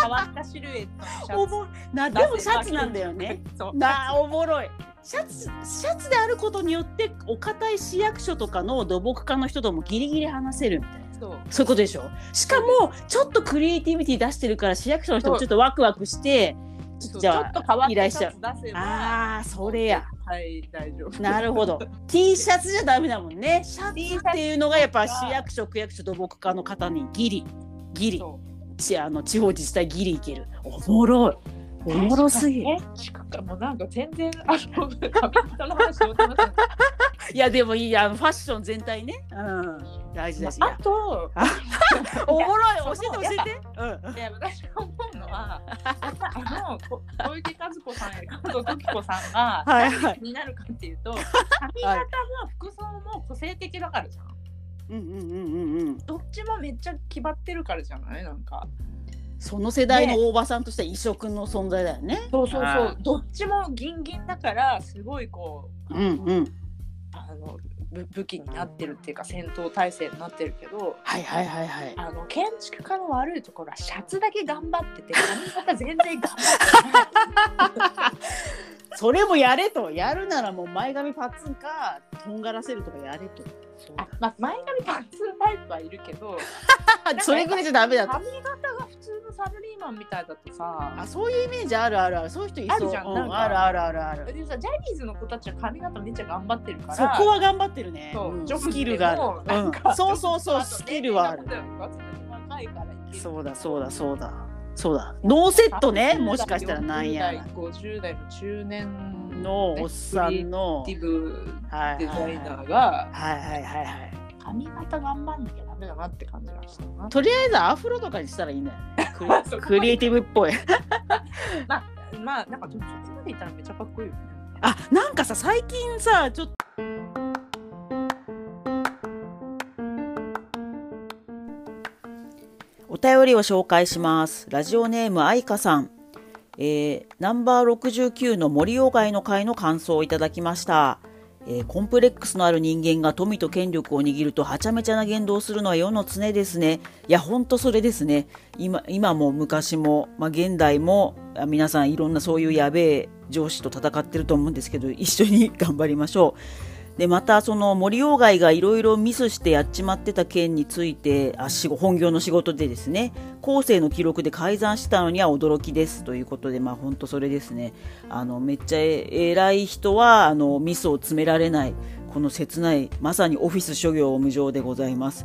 変わったシルエットおもなでもシャツなんだよね。そうなおもろい。シャツシャツであることによってお堅い市役所とかの土木課の人ともギリギリ話せるみたいな。そう。いうことでしょ？しかもちょっとクリエイティビティ出してるから市役所の人もちょっとワクワクしてじゃあ依頼しちゃう。ああそれや。はい大丈夫。なるほど。T シャツじゃダメだもんね。シャツっていうのがやっぱ市役所区役所土木課の方にギリギリ。あの地方自治体ギリいける。おもろいおもろすぎ。る建築家もなんか全然あの髪型の話をしてませんいやでもいいあのファッション全体ね。うん。大事だし。いあやと おもろい。教えて教えて。うん。で私が思うのはあのこ小池和子さんや加藤時子さんが 何になるかっていうと髪型も服装も個性的だからじゃん。うんうんうんうんうん。どっちもめっちゃ決まってるからじゃない？なんか。その世代の大場さんとしては異色の存在だよね。そうそうそあう。どっちもギンギンだからすごいこう、うんうん。あのぶ武器になってるっていうか戦闘態勢になってるけど。はいはいはいはい。あの建築家の悪いところはシャツだけ頑張ってて 髪型全然頑張ってない。それもやれとやるならもう前髪パッツンかとんがらせるとかやれと。あまあ、前髪パンツタイプはいるけど それぐらいじゃダメだと。髪型が普通のサラリーマンみたいだとさあそういうイメージあるあるあるそういう人いそう。あるじゃんうなんかあるあるあるある。でさジャニーズの子たちは髪型めっちゃ頑張ってるからそこは頑張ってるね。そううんスキルがある。うん、そうそうそうスキルはある。そうだそうだそうだそうだ。ノーセットねもしかしたらなんや40代50代の中年のおっさんの。クリエイティブはいデザイナはいーがはいはいはい。髪型頑張んなきゃダメだなって感じがしたな。とりあえずアフロとかにしたらいいんだよね。クリエイティブっぽい。まあまあなんかそこまでいったらめっちゃかっこいいよね。あなんかさ最近さちょっとお便りを紹介しますラジオネーム愛花さん、えーナンバー69の森鴎外の会の感想をいただきました、えーコンプレックスのある人間が富と権力を握るとはちゃめちゃな言動をするのは世の常ですね。いやほんとそれですね。今今も昔も、まあ、現代も皆さんいろんなそういうやべえ上司と戦ってると思うんですけど一緒に頑張りましょう。でまたその森鴎外がいろいろミスしてやっちまってた件についてあ本業の仕事でですね後世の記録で改ざんしたのには驚きです。ということでまあ本当それですね。あのめっちゃ偉い人はあのミスを詰められないこの切ないまさにオフィス諸行無常でございます。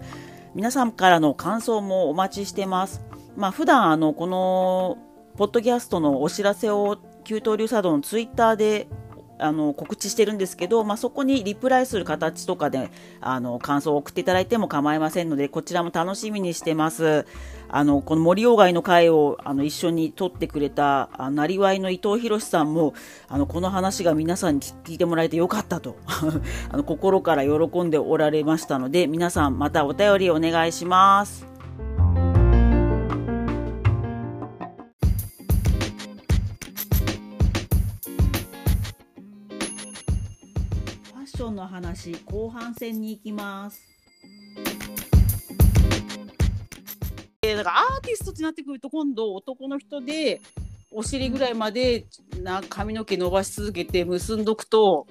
皆さんからの感想もお待ちしてます。まあ普段あのこのポッドキャストのお知らせを給湯流茶道のツイッターであの告知してるんですけど、まあ、そこにリプライする形とかであの感想を送っていただいても構いませんのでこちらも楽しみにしてますあのこの森鴎外の会をあの一緒に撮ってくれたあなりわいの伊藤博さんもあのこの話が皆さんに聞いてもらえてよかったと あの心から喜んでおられましたので皆さんまたお便りお願いします。の話後半戦に行きます。えーだからアーティストってなってくると今度男の人でお尻ぐらいまでな髪の毛伸ばし続けて結んどくと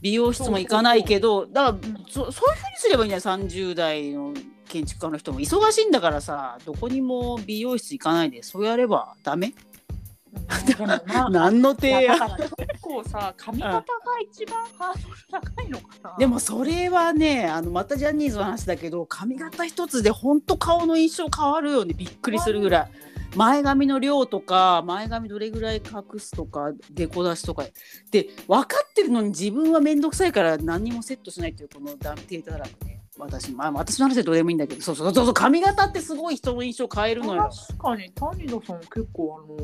美容室も行かないけどだからそそういうふうにすればいいんじゃない？30代の建築家の人も忙しいんだからさどこにも美容室行かないでそうやればダメ？でもな何の提案？結構さ髪型が一番ハードル高いのかな。でもそれはねあのまたジャニーズの話だけど髪型一つで本当顔の印象変わるよねびっくりするぐらい。前髪の量とか前髪どれぐらい隠すとかデコ出しとか。で分かってるのに自分は面倒くさいから何にもセットしないっていうこの断定たらくね私,、まあ、私の話はどうでもいいんだけどそうそうそうそう髪型ってすごい人の印象変えるのよ。確かに谷野さん結構あの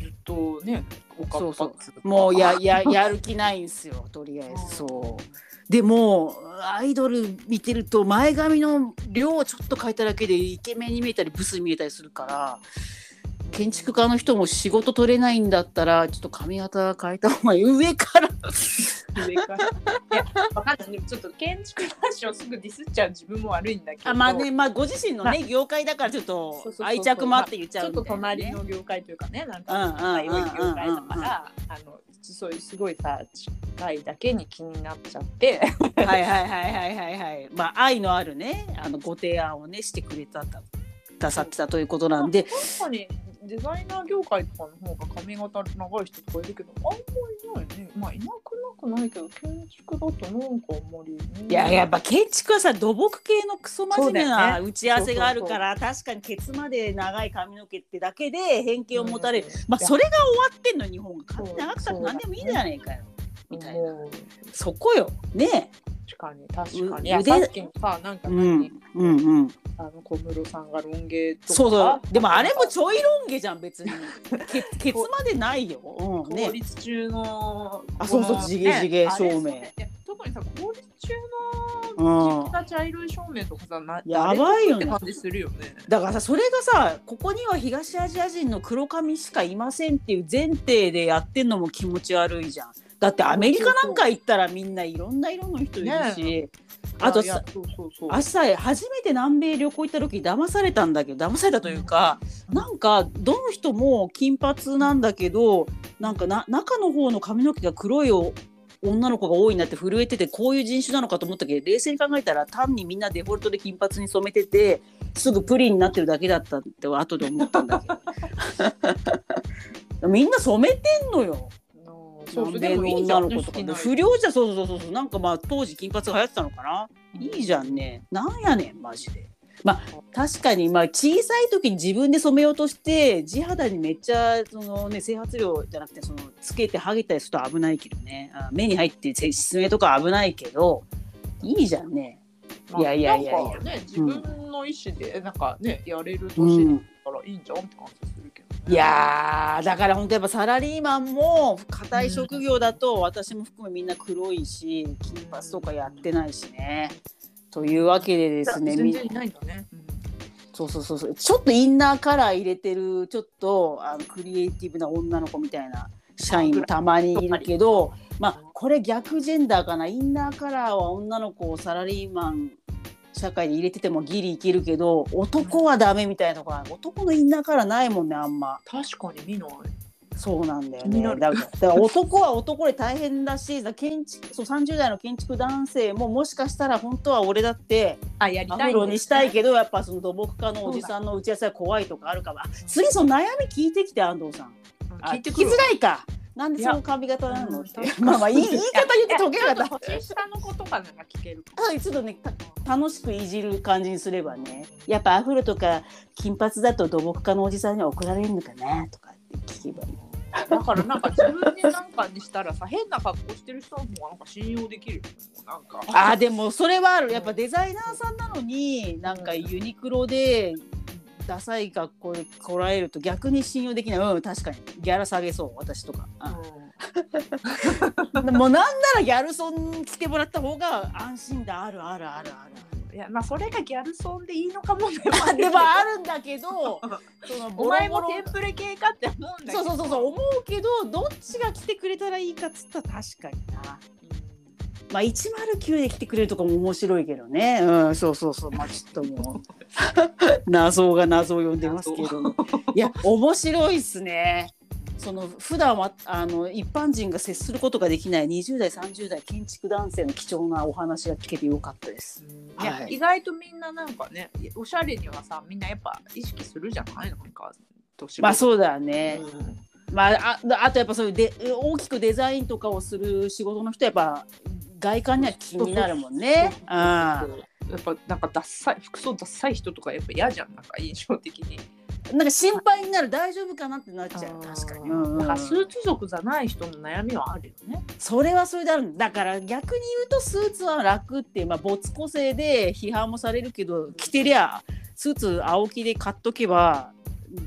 ずっとねおかそうっつか。もうやややる気ないんですよ とりあえずそう。でもアイドル見てると前髪の量をちょっと変えただけでイケメンに見えたりブスに見えたりするから建築家の人も仕事取れないんだったらちょっと髪型変えた方がいい。上から。上から。いやわかんない。ちょっと建築ファッションすぐディスっちゃう自分も悪いんだけど。あまあねまあご自身のまね業界だからちょっと愛着もあって言っちゃうちょっと隣の業界というかねなんうんか良い業界だからあのそういうすごいさ近いだけに気になっちゃって。はいはいはいはいはいはい。まあ愛のあるねあのご提案をねしてくれたたださってたということなんで。確かにデザイナー業界とかの方が髪型長い人とかいるけどあんまりいないね。まあいなくなくないけど建築だとなんかあんまり、ね、いややっぱ建築はさ土木系のクソ真面目な打ち合わせがあるから確かにケツまで長い髪の毛ってだけで偏見を持たれる、まあそれが終わってんの日本が。髪長くたって何でもいいじゃねえかよ。みたいな。もう。そこよ。ね確かに確かうにいさっきのさなんかう何、んうんうん。あの小室さんがロン毛とか？そうそう。でもあれもちょいロン毛じゃん別に。ケケツまでないよ、うん公ね立中のあそうそう地毛地毛照明。特にさ公立中うんの地が茶色い照明とかさなやばいよね。感じするよね。だからさそれがさここには東アジア人の黒髪しかいませんっていう前提でやってんのも気持ち悪いじゃんだってアメリカなんか行ったらみんないろんな色の人いるし、あとさいやそうそうそう。私さ初めて南米旅行行った時騙されたんだけど騙されたというか、なんかどの人も金髪なんだけどなんかな中の方の髪の毛が黒いお女の子が多いなって震えててこういう人種なのかと思ったけど冷静に考えたら単にみんなデフォルトで金髪に染めててすぐプリンになってるだけだったって後で思ったんだけど。みんな染めてんのよそうでもいいじゃん。女の子とか不良じゃそうそうそうそう。なんかまあ当時金髪が流行ってたのかな？いいじゃんね。なんやねんマジで。まあ確かにまあ小さい時に自分で染めようとして地肌にめっちゃそのね整髪料じゃなくてそのつけて剥げたりすると危ないけどね。あ目に入って失明とか危ないけどいいじゃんね。まあいやいやいやいや。ね自分の意思でなんかねやれるう年だんからいいんじゃんって感じするけど。ねいやーだから本当やっぱサラリーマンも固い職業だと私も含めみんな黒いし金髪とかやってないしね。というわけでですねみ全然いないんだね、そうそうそうそう。ちょっとインナーカラー入れてるちょっとあのクリエイティブな女の子みたいな社員もたまにいるけどまあこれ逆ジェンダーかな。インナーカラーは女の子をサラリーマン社会に入れててもギリいけるけど男はダメみたいなとこは男のインナーカラーないもんねあんま。確かに見ない。そうなんだよね。だから男は男で大変だしだ建築そう30代の建築男性ももしかしたら本当は俺だってあやりアたいね。にしたいけどやっぱその土木家のおじさんの打ち合わせは怖いとかあるかも。あ次その悩み聞いてきて安藤さん。あ聞きづ聞いてくるらいかなんでその髪型なのってまあまあ言い言い方言って解けなかっちょっと年下の子とかなんか聞けるかたちょっとねた楽しくいじる感じにすればねやっぱアフロとか金髪だと土木家のおじさんには怒られるのかなとかって聞けばいいだからなんか自分になんかにしたらさ変な格好してる人の方がなんか信用できるよなんか。あーでもそれはある。やっぱデザイナーさんなのになんかユニクロでダサい格好で来られると逆に信用できない。うん確かに。ギャラ下げそう私とか、うん、もうなんならギャルソン着てもらった方が安心だ。あるあるあるあるいやまあそれがギャルソンでいいのかもね。あ でもあるんだけど その。お前もテンプレ系かって思うんだけど。そうそうそうそう思うけどどっちが来てくれたらいいかっつったら確かにな。まあ109で来てくれるとかも面白いけどね。うん、そうそうそう。まあちょっともう 謎が謎を呼んでますけど。いや面白いっすね。その普段はあの一般人が接することができない20代30代建築男性の貴重なお話が聞けてよかったです。いや、はい意外とみんななんかねおしゃれにはさみんなやっぱ意識するじゃないなんか年まあうそうだね。んまあ、ああとやっぱそういうで大きくデザインとかをする仕事の人はやっぱ外観には気になるもんね。あやっぱなんかダッサい服装ダッサい人とかやっぱ嫌じゃんなんか印象的に。なんか心配になる大丈夫かなってなっちゃう。確かに。うんうん。だからスーツ族じゃない人の悩みはあるよね。それはそれであるだから逆に言うとスーツは楽っていうまあ没個性で批判もされるけど着てりゃスーツ青木で買っとけば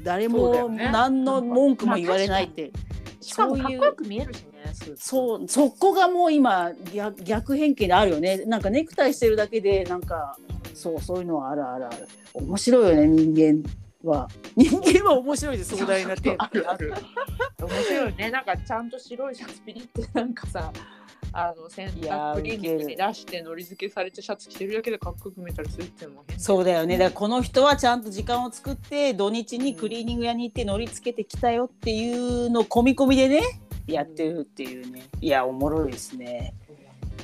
誰も何の文句も言われないって。しかもそういうかっこよく見えるしねそうそこがもう今逆逆偏見であるよね。なんかネクタイしてるだけでなんかそうそういうのはあるあるある。面白いよね人間は。人間は面白いです壮大なってある。ある面白いね。なんかちゃんと白いシャツピリってなんかさあの洗いやー濯リングに出してのり付けされてシャツ着てるだけでかっこよく見えたりするっていうのも変そうだよね。だからこの人はちゃんと時間を作って土日にクリーニング屋に行って乗り付けてきたよっていうのを込み込みでねやってるっていうね。いやおもろいですね。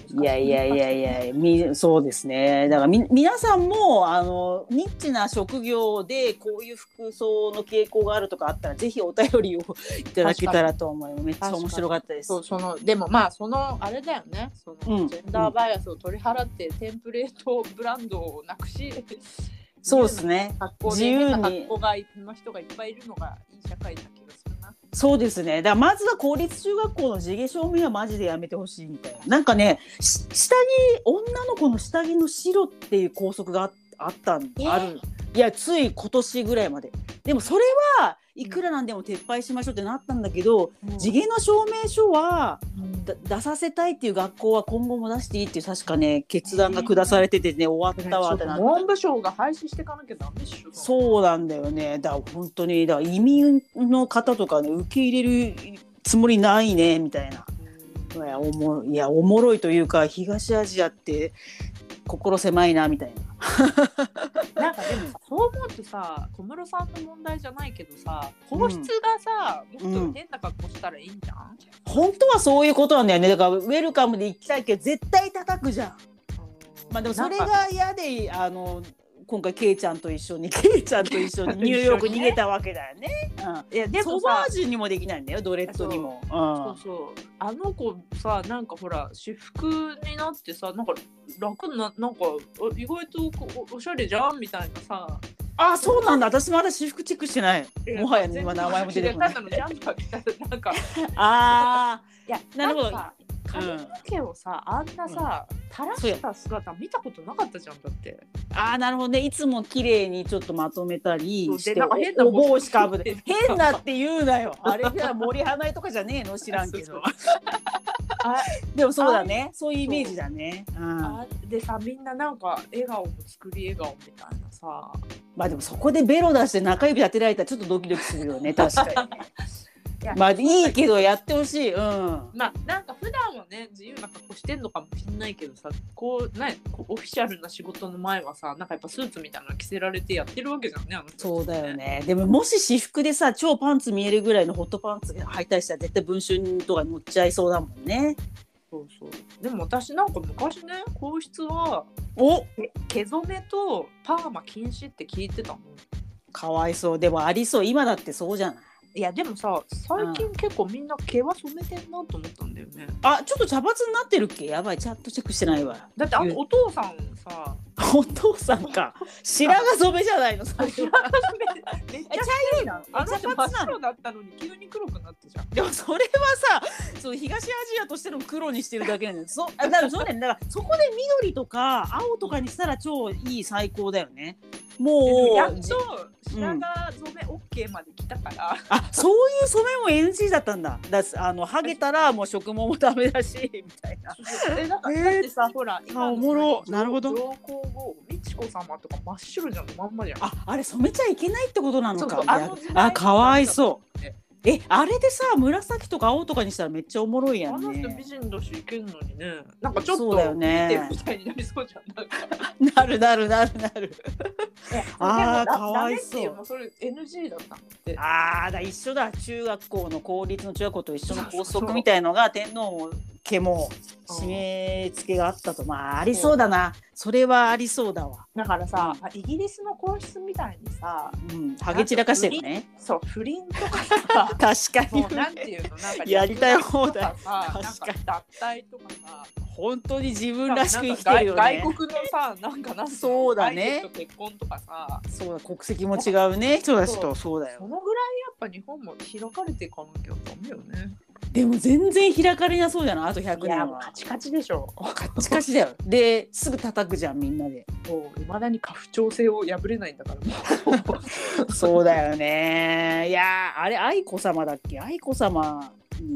いやいやいやいやみそうですね。だからみ皆さんもあのニッチな職業でこういう服装の傾向があるとかあったらぜひお便りをいただけたらと思います。めっちゃ面白かったです。そうそのでもまあそのあれだよね。その、うん。ジェンダーバイアスを取り払って、テンプレートブランドをなくしそうですね。自由にで変な格好がいの人がいっぱいいるのがいい社会な気がするな。そうですね。だからまずは公立中学校の地毛証明はマジでやめてほしいみたいな。なんかね、し下着女の子の下着の白っていう校則がああったんえーある。いやつい今年ぐらいまで。でもそれはいくらなんでも撤廃しましょうってなったんだけど、地毛の証明書はだ出させたいっていう学校は今後も出していいっていう確かね決断が下されててね終わったわってなって。文部省が廃止していかなきゃダメっしょ。そうなんだよね。だから本当にだから移民の方とかね受け入れるつもりないねみたいな。いやおもいやおもろいというか東アジアって心狭いなみたいな。なんかでもさそう思うとさ小室さんの問題じゃないけどさ皇室がさ、うんもっと変な格好したらいいんじゃん、本当はそういうことなんだよね。だからウェルカムで行きたいけど絶対叩くじゃん。まあでもそれが嫌であの今回ケイちゃんと一緒に ケイちゃんと一緒に ニューヨーク逃げたわけだよね。うん。いやでソバージュにもできないんだよドレッドにも。そう。そうあの子さなんかほら私服になってさなんか楽ななんかあ意外とこおおしゃれじゃんみたいなさ。あそうなんだ。私まだ私服チェックしてない。もはや全然今名前も出てこない。んか。あいやなるほど髪の毛をさ、あんなさ、垂らした姿見たことなかったじゃんだって。ーあーなるほどね。いつも綺麗にちょっとまとめたりしてでなんか変なおお帽子かぶで帽子変なって言うなよ。あれじゃ森花江とかじゃねえの？知らんけど。でもそうだね。そういうイメージだね。う。ん。あでさみんななんか笑顔も作り笑顔みたいなさ。まあでもそこでベロ出して中指当てられたらちょっとドキドキするよね。確かに まあいいけどやってほしい。うん。まあなんか普段はね自由な格好してんのかもしんないけどさこうねオフィシャルな仕事の前はさなんかやっぱスーツみたいなの着せられてやってるわけじゃんねあの人たちそうだよね。でももし私服でさ超パンツ見えるぐらいのホットパンツ履いたりしたら絶対文春とか乗っちゃいそうだもんね。そうそう。でも私なんか昔ね皇室はお！え毛染めとパーマ禁止って聞いてたのかわいそう。でもありそう。今だってそうじゃない？いいやでもさ最近結構みんな毛は染めてんなと思ったんだよね。あちょっと茶髪になってるっけ？やばい。ちゃんとチェックしてないわ。だってあのお父さんさお父さんか。白髪染めじゃないの最初。め。っちゃ色い。の？あの髪なの白だったのに急に黒くなったじゃん。でもそれはさその東アジアとしての黒にしてるだけなんだよ。そあだからそうだだからそこで緑とか青とかにしたら超いい最高だよね。もう。やっと白髪染め OK まで来たから、あそういう染めも NG だったんだ。だあのハゲたらもう植毛もダメだしみたいな。えなんか、えーだってさほらあおもろ。なるほど。上皇后美智子様とか真っ白じゃんまんまじゃん。ああれ染めちゃいけないってことなのか。そうそうあかわいそう。う。えあれでさ紫とか青とかにしたらめっちゃおもろいやんあの人美ね人だしいけんのにね。なんかちょっと見てるみたいになりそうじゃん なるなるなるなる。あーでもだかわいそう。それ NG だったのって。ああだ一緒だ。中学校の公立の中学校と一緒の校則みたいのが天皇家も締め付けがあったと。まあありそうだな。それはありそうだわ。だからさイギリスの皇室みたいにさうん。ハゲ散らかしてるね。そう不倫とかさ 確かに。なんていうのなんかやりたい放題。確かに。か脱退とかさ。本当に自分らしく生きてるよね。外国のさなんかなんそうだね。結婚とかさ。そうだ国籍も違うね。人たちと。そうだよ。そのぐらいやっぱ日本も開かれていかなきゃダメよねでも全然開かれなそうじゃないあと100いや年はカチカチでしょ。カチカチだよ。ですぐ叩くじゃんみんなで。もういまだに家父長制を破れないんだから。そうだよね。いやーあれ愛子様だっけ？愛子様に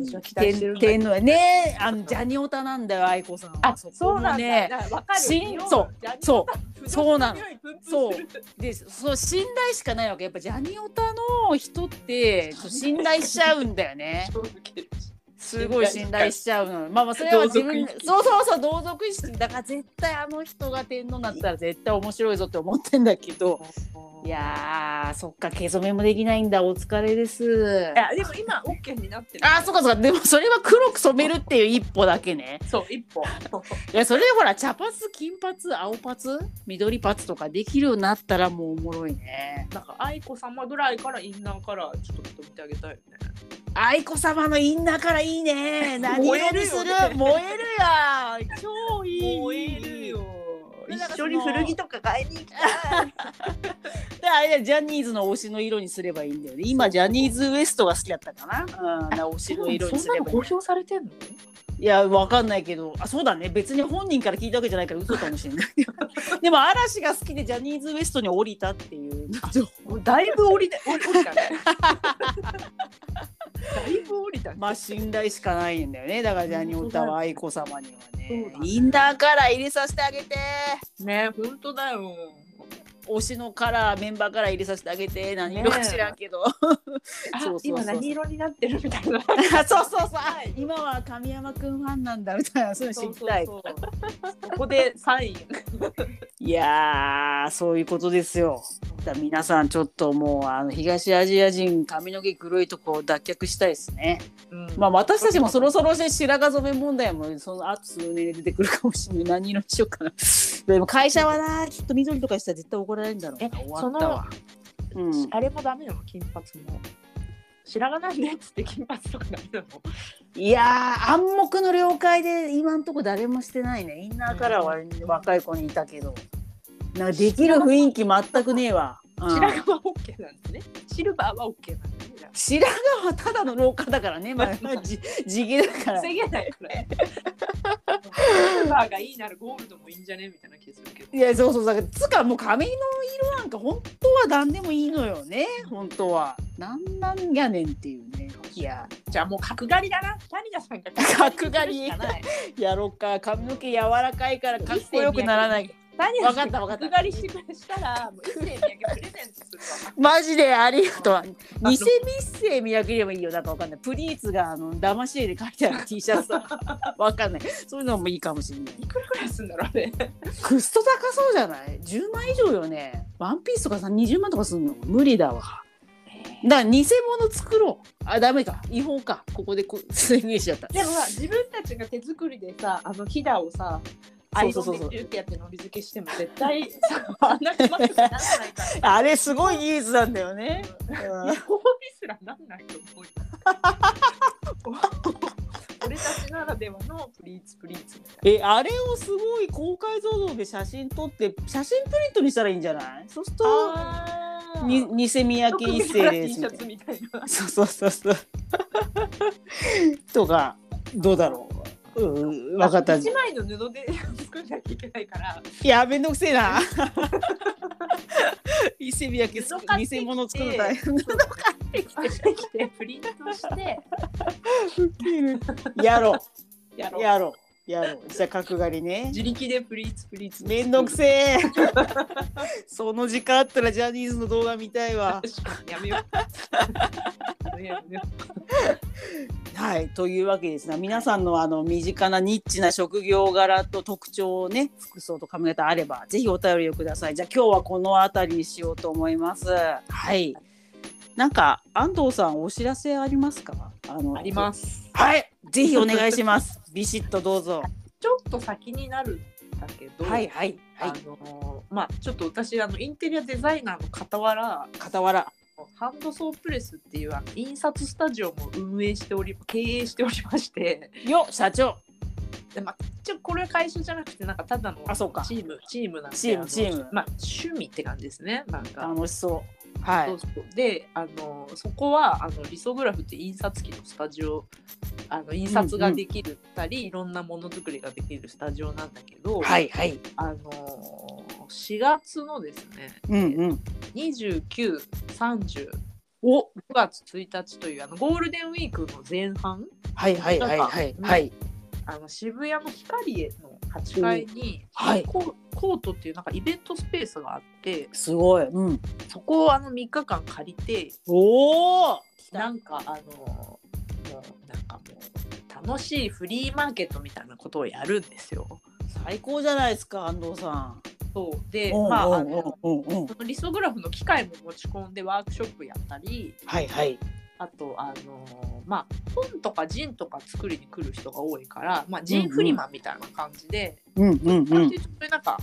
私は期待してるんだけ天皇ね。あのジャニオタなんだよ愛子さんは。あ、そうなんだ。ね。しんそう。そう。そうなのそう。でそう信頼しかないわけ。やっぱジャニオタの人って信頼しちゃうんだよね。すごい信頼しちゃうの。まあまあそれは自分そうそうそう同族意識。だから絶対あの人が天皇になったら絶対面白いぞって思ってんだけどいやーそっか毛染めもできないんだ。お疲れです。いやでも今オッケーになってる。あーそっかそっかでもそれは黒く染めるっていう一歩だけね。そう一歩。いやそれでほら茶髪金髪青髪緑髪とかできるようになったらもうおもろいね。なんか愛子様ぐらいからインナーカラーちょっと認めてあげたいよね。愛子様のインナーからいいね。何色にする？燃えるよね。燃えるや超いい。燃えるよ。一緒に古着とか買いに行きたい。であれだジャニーズの推しの色にすればいいんだよね。今ジャニーズ WEST が好きだったかな、うん、推しの色にすればいい公表されてんの？いやわかんないけど。あそうだね。別に本人から聞いたわけじゃないから嘘かもしれない。でも嵐が好きでジャニーズ WEST に降りたっていう。だいぶ降りて降りたね。だいぶ降りたね。まあ信頼しかないんだよね。だからジャニオタは愛子様にはねインナーカラー入れさせてあげて。ね本当だよ。推しのカラーメンバーカラー入れさせてあげて。何色か知らんけど、あ そう今何色になってるみたいな。そうそうそう。あ今は神山くんファンなんだみたいな。そういうの知りたい。そうそうそう。ここでサイン。いやーそういうことですよだから皆さんちょっともうあの東アジア人髪の毛黒いとこ脱却したいですね。うん。まあ私たちもそろそろ白髪染め問題もそのあと数年で出てくるかもしれない。何色にしようかな。でも会社はなきっと緑とかしたら絶対怒られるんだろうな。え終わったわ。うん。あれもダメなの金髪も。白髪なんでっつって金髪とかダメなの。いやー暗黙の了解で今んとこ誰もしてないね。インナーカラーは若い子にいたけどなんかできる雰囲気全くねえわ、うん白髪はオッケーなんですね。シルバーはオッケーなんですね。白髪はただの廊下だからね、まあ、まあ、じ地毛だから防げないからね。シルバーがいいならゴールドもいいんじゃねみたいな気するけど。いやそうそうだからつかもう髪の色なんか本当は何でもいいのよね本当はなんなんやねんっていうねいやじゃあもう角刈りだな。谷田さんが角刈り。やろうか髪の毛柔らかいからかっこよくならない谷田さんわかったわかった。角刈りししたらもう一世三宅プレゼントするわ。マジでありがとう。偽ミッセイ見分ければいいよなんかわかんないプリーツがあの騙し絵で書いてある T シャツとか。わかんない。そういうのもいいかもしれない。いくらぐらいすんだろうあれ？クスト高そうじゃない？10万以上よね。ワンピースとかさ20万とかすんの？無理だわ。だから偽物作ろう。あダメか。違法か。ここでこ宣言しちゃった。でもさ自分たちが手作りでさあのひだをさアイロンでピュってやってのり付けしても絶対さあんなにまくならないから。あれすごい技術なんだよね。うんうんすらなんないと思うよ。俺たちならではのプリーツプリーツえあれをすごい高解像度で写真撮って写真プリントにしたらいいんじゃない？そうするとな。に偽三宅一世ですみたいな。そうそうそうそう とかどうだろううん分かった。一枚の布で 作んなきゃいけないから。いやめんどくせえな。伊勢三宅布買ってきて。偽物作る大変そう買ってきて。きてプリントしてやろやろう。う。やろうやろうじゃあ角刈りね。自力でプリーツプリーツ。めんどくせえ。その時間あったらジャニーズの動画見たいわ。やめよう。やめよはいというわけですね皆さんのあの身近なニッチな職業柄と特徴をね服装と髪型あればぜひお便りをください。じゃあ今日はこの辺りにしようと思います。はいなんか安藤さんお知らせありますか？あのう。あります。はいぜひお願いします。ビシッとどうぞ。ちょっと先になるんだけど。はいはいはあいのーまあちょっと私あのインテリアデザイナーの傍ら傍ら。ハンドソープレスっていうあの印刷スタジオも運営しており経営しておりまして。よ社長。で、まあ、ちょこれは会社じゃなくてなんかただのあそうか。チームチームなんでチームあのチーム。まあ、趣味って感じですね。なんか。楽しそうはい。そうそう。であのそこはあのリソグラフって印刷機のスタジオあの印刷ができるったり、いろんなものづくりができるスタジオなんだけど、はいはい。あの4月のですねうんうん。2930お。9月1日というあのゴールデンウィークの前半はいはいはいはいはいあの渋谷のヒカリエの8階に、はいココートっていうなんかイベントスペースがあってすごいうんそこをあの3日間借りておおなんかあのもうなんかもう楽しいフリーマーケットみたいなことをやるんですよ。最高じゃないですか安藤さん。そうでうんまああうんのそのリソグラフの機械も持ち込んでワークショップやったりはいはい。あとあのまあ本とかジンとか作りに来る人が多いから、まあ、ジンフリマンみたいな感じで、うんうんうん。そういうなんか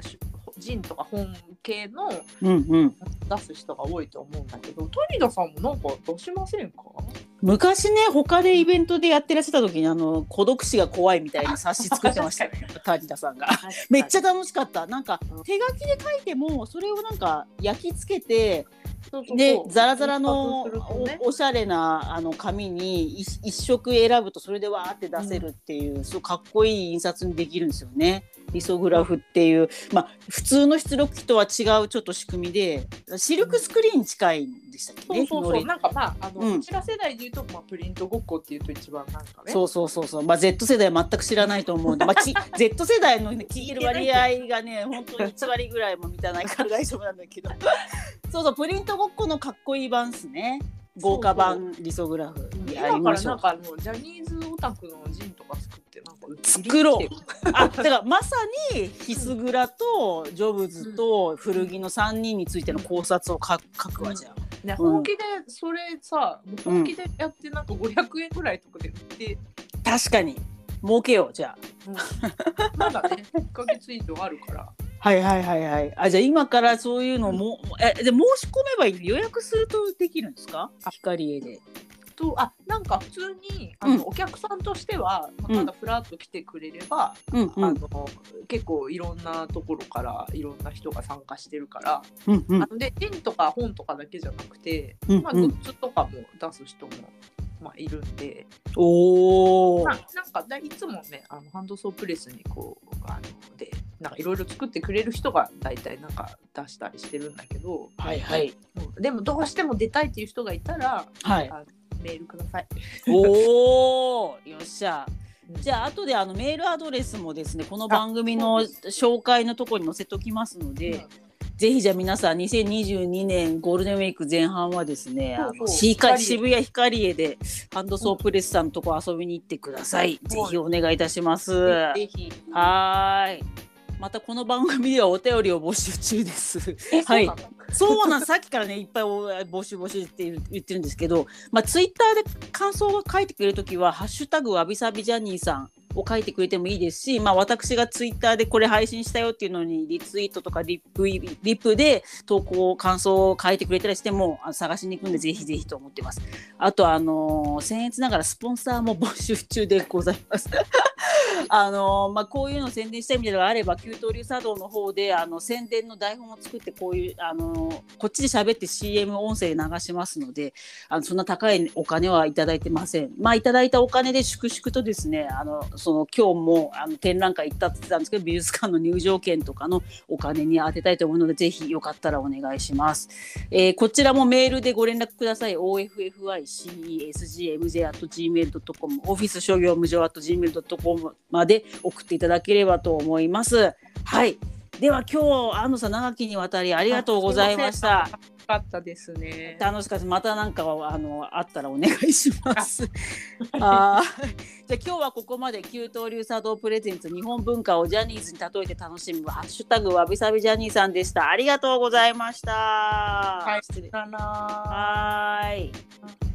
しジンとか本系のうんうん。出す人が多いと思うんだけど鳥田さんもなんか出しませんか？昔ね他でイベントでやってらっしゃった時にあの孤独死が怖いみたいな冊子作ってました。ね谷田さんが。めっちゃ楽しかった。なんかうん。手書きで書いてもそれをなんか焼き付けてでザラザラのおおしゃれなあの紙に一一色選ぶとそれでわーって出せるっていう、そうかっこいい印刷にできるんですよね。リソグラフっていう、まあ、普通の出力機とは違うちょっと仕組みでシルクスクリーンに近いんでしたっけ？ね。そうそうそう。なんかまああの、うん。うちら世代でいうと、まあ、プリントごっこっていうと一番なんかね。そうそうそうそう、まあ、Z 世代全く知らないと思うんで、まあ、き Z 世代の、ね、聞いてる割合がね本当に1割ぐらいも満たないから大丈夫なんだけど。そうそうプリントごっこのかっこいい版っすね。豪華版リソグラフ。やり今からましょうんなかもうジャニーズオタクのジンとか作ってなんか作ろう。あだからまさにヒスグラとジョブズと古着の3人についての考察を書書くわじゃあ。ね、うん本気でそれさ、もう本気でやってなんか500円ぐらいとかで売って、確かに儲けようじゃあ。うんまだね1ヶ月以上あるからはいはいはいはい。あじゃあ今からそういうのも、えで申し込めばいい予約するとできるんですか？光栄で。とあなんか普通にあの、うん。お客さんとしては、まあうん。ただフラッと来てくれれば、うんうん。あの結構いろんなところからいろんな人が参加してるから、うんうん。あのでジンとか本とかだけじゃなくて、まあ、うん。うん。グッズとかも出す人も、まあ、いるんで、おおま。あ、なんかだいつもねあのハンドソープレスにこうあのでなんかいろいろ作ってくれる人が大体なんか出したりしてるんだけど、はいはい。うん。でもどうしても出たいっていう人がいたらはい。あメールください。おお。よっしゃ。うんじゃあ後であのメールアドレスもですねこの番組の紹介のところに載せておきますので、うんぜひじゃあ皆さん2022年ゴールデンウィーク前半はですねあの渋谷ヒカリエでハンドソープレスさんのとこ遊びに行ってください。ぜひお願いいたします。ぜひ。はーい。またこの番組ではお便りを募集中です。えはい。そうなんさっきからねいっぱいお募集募集って言ってるんですけど、まあツイッターで感想を書いてくれるときはハッシュタグわびさびジャニーさんを書いてくれてもいいですし、まあ、私がツイッターでこれ配信したよっていうのにリツイートとかリップリップで投稿感想を書いてくれたりしても探しに行くんでぜひぜひと思ってます。あとあの僭越ながらスポンサーも募集中でございます。あのまあ、こういうのを宣伝したいみたいなのがあれば、給湯流茶道の方であの宣伝の台本を作って、こういうあのこっちで喋って CM 音声流しますので、あのそんな高いお金はいただいてません。まあ、いただいたお金で粛々とですね、あのその今日もあの展覧会行ったって言ってたんですけど、美術館の入場券とかのお金に充てたいと思うので、ぜひよかったらお願いします。えーこちらもメールでご連絡ください。OFFICESGMJ.gmail.com オフィス商業無常 .gmail.com まで送っていただければと思います。はい。では今日安野さん長きにわたりありがとうございました。かったですね。楽しかったまたなんかあのあったらお願いします。あーじゃあ今日はここまで給湯流茶道プレゼンツ日本文化をジャニーズに例えて楽しむハッシュタグわびさびジャニーさんでした。ありがとうございました。はい失礼はーい。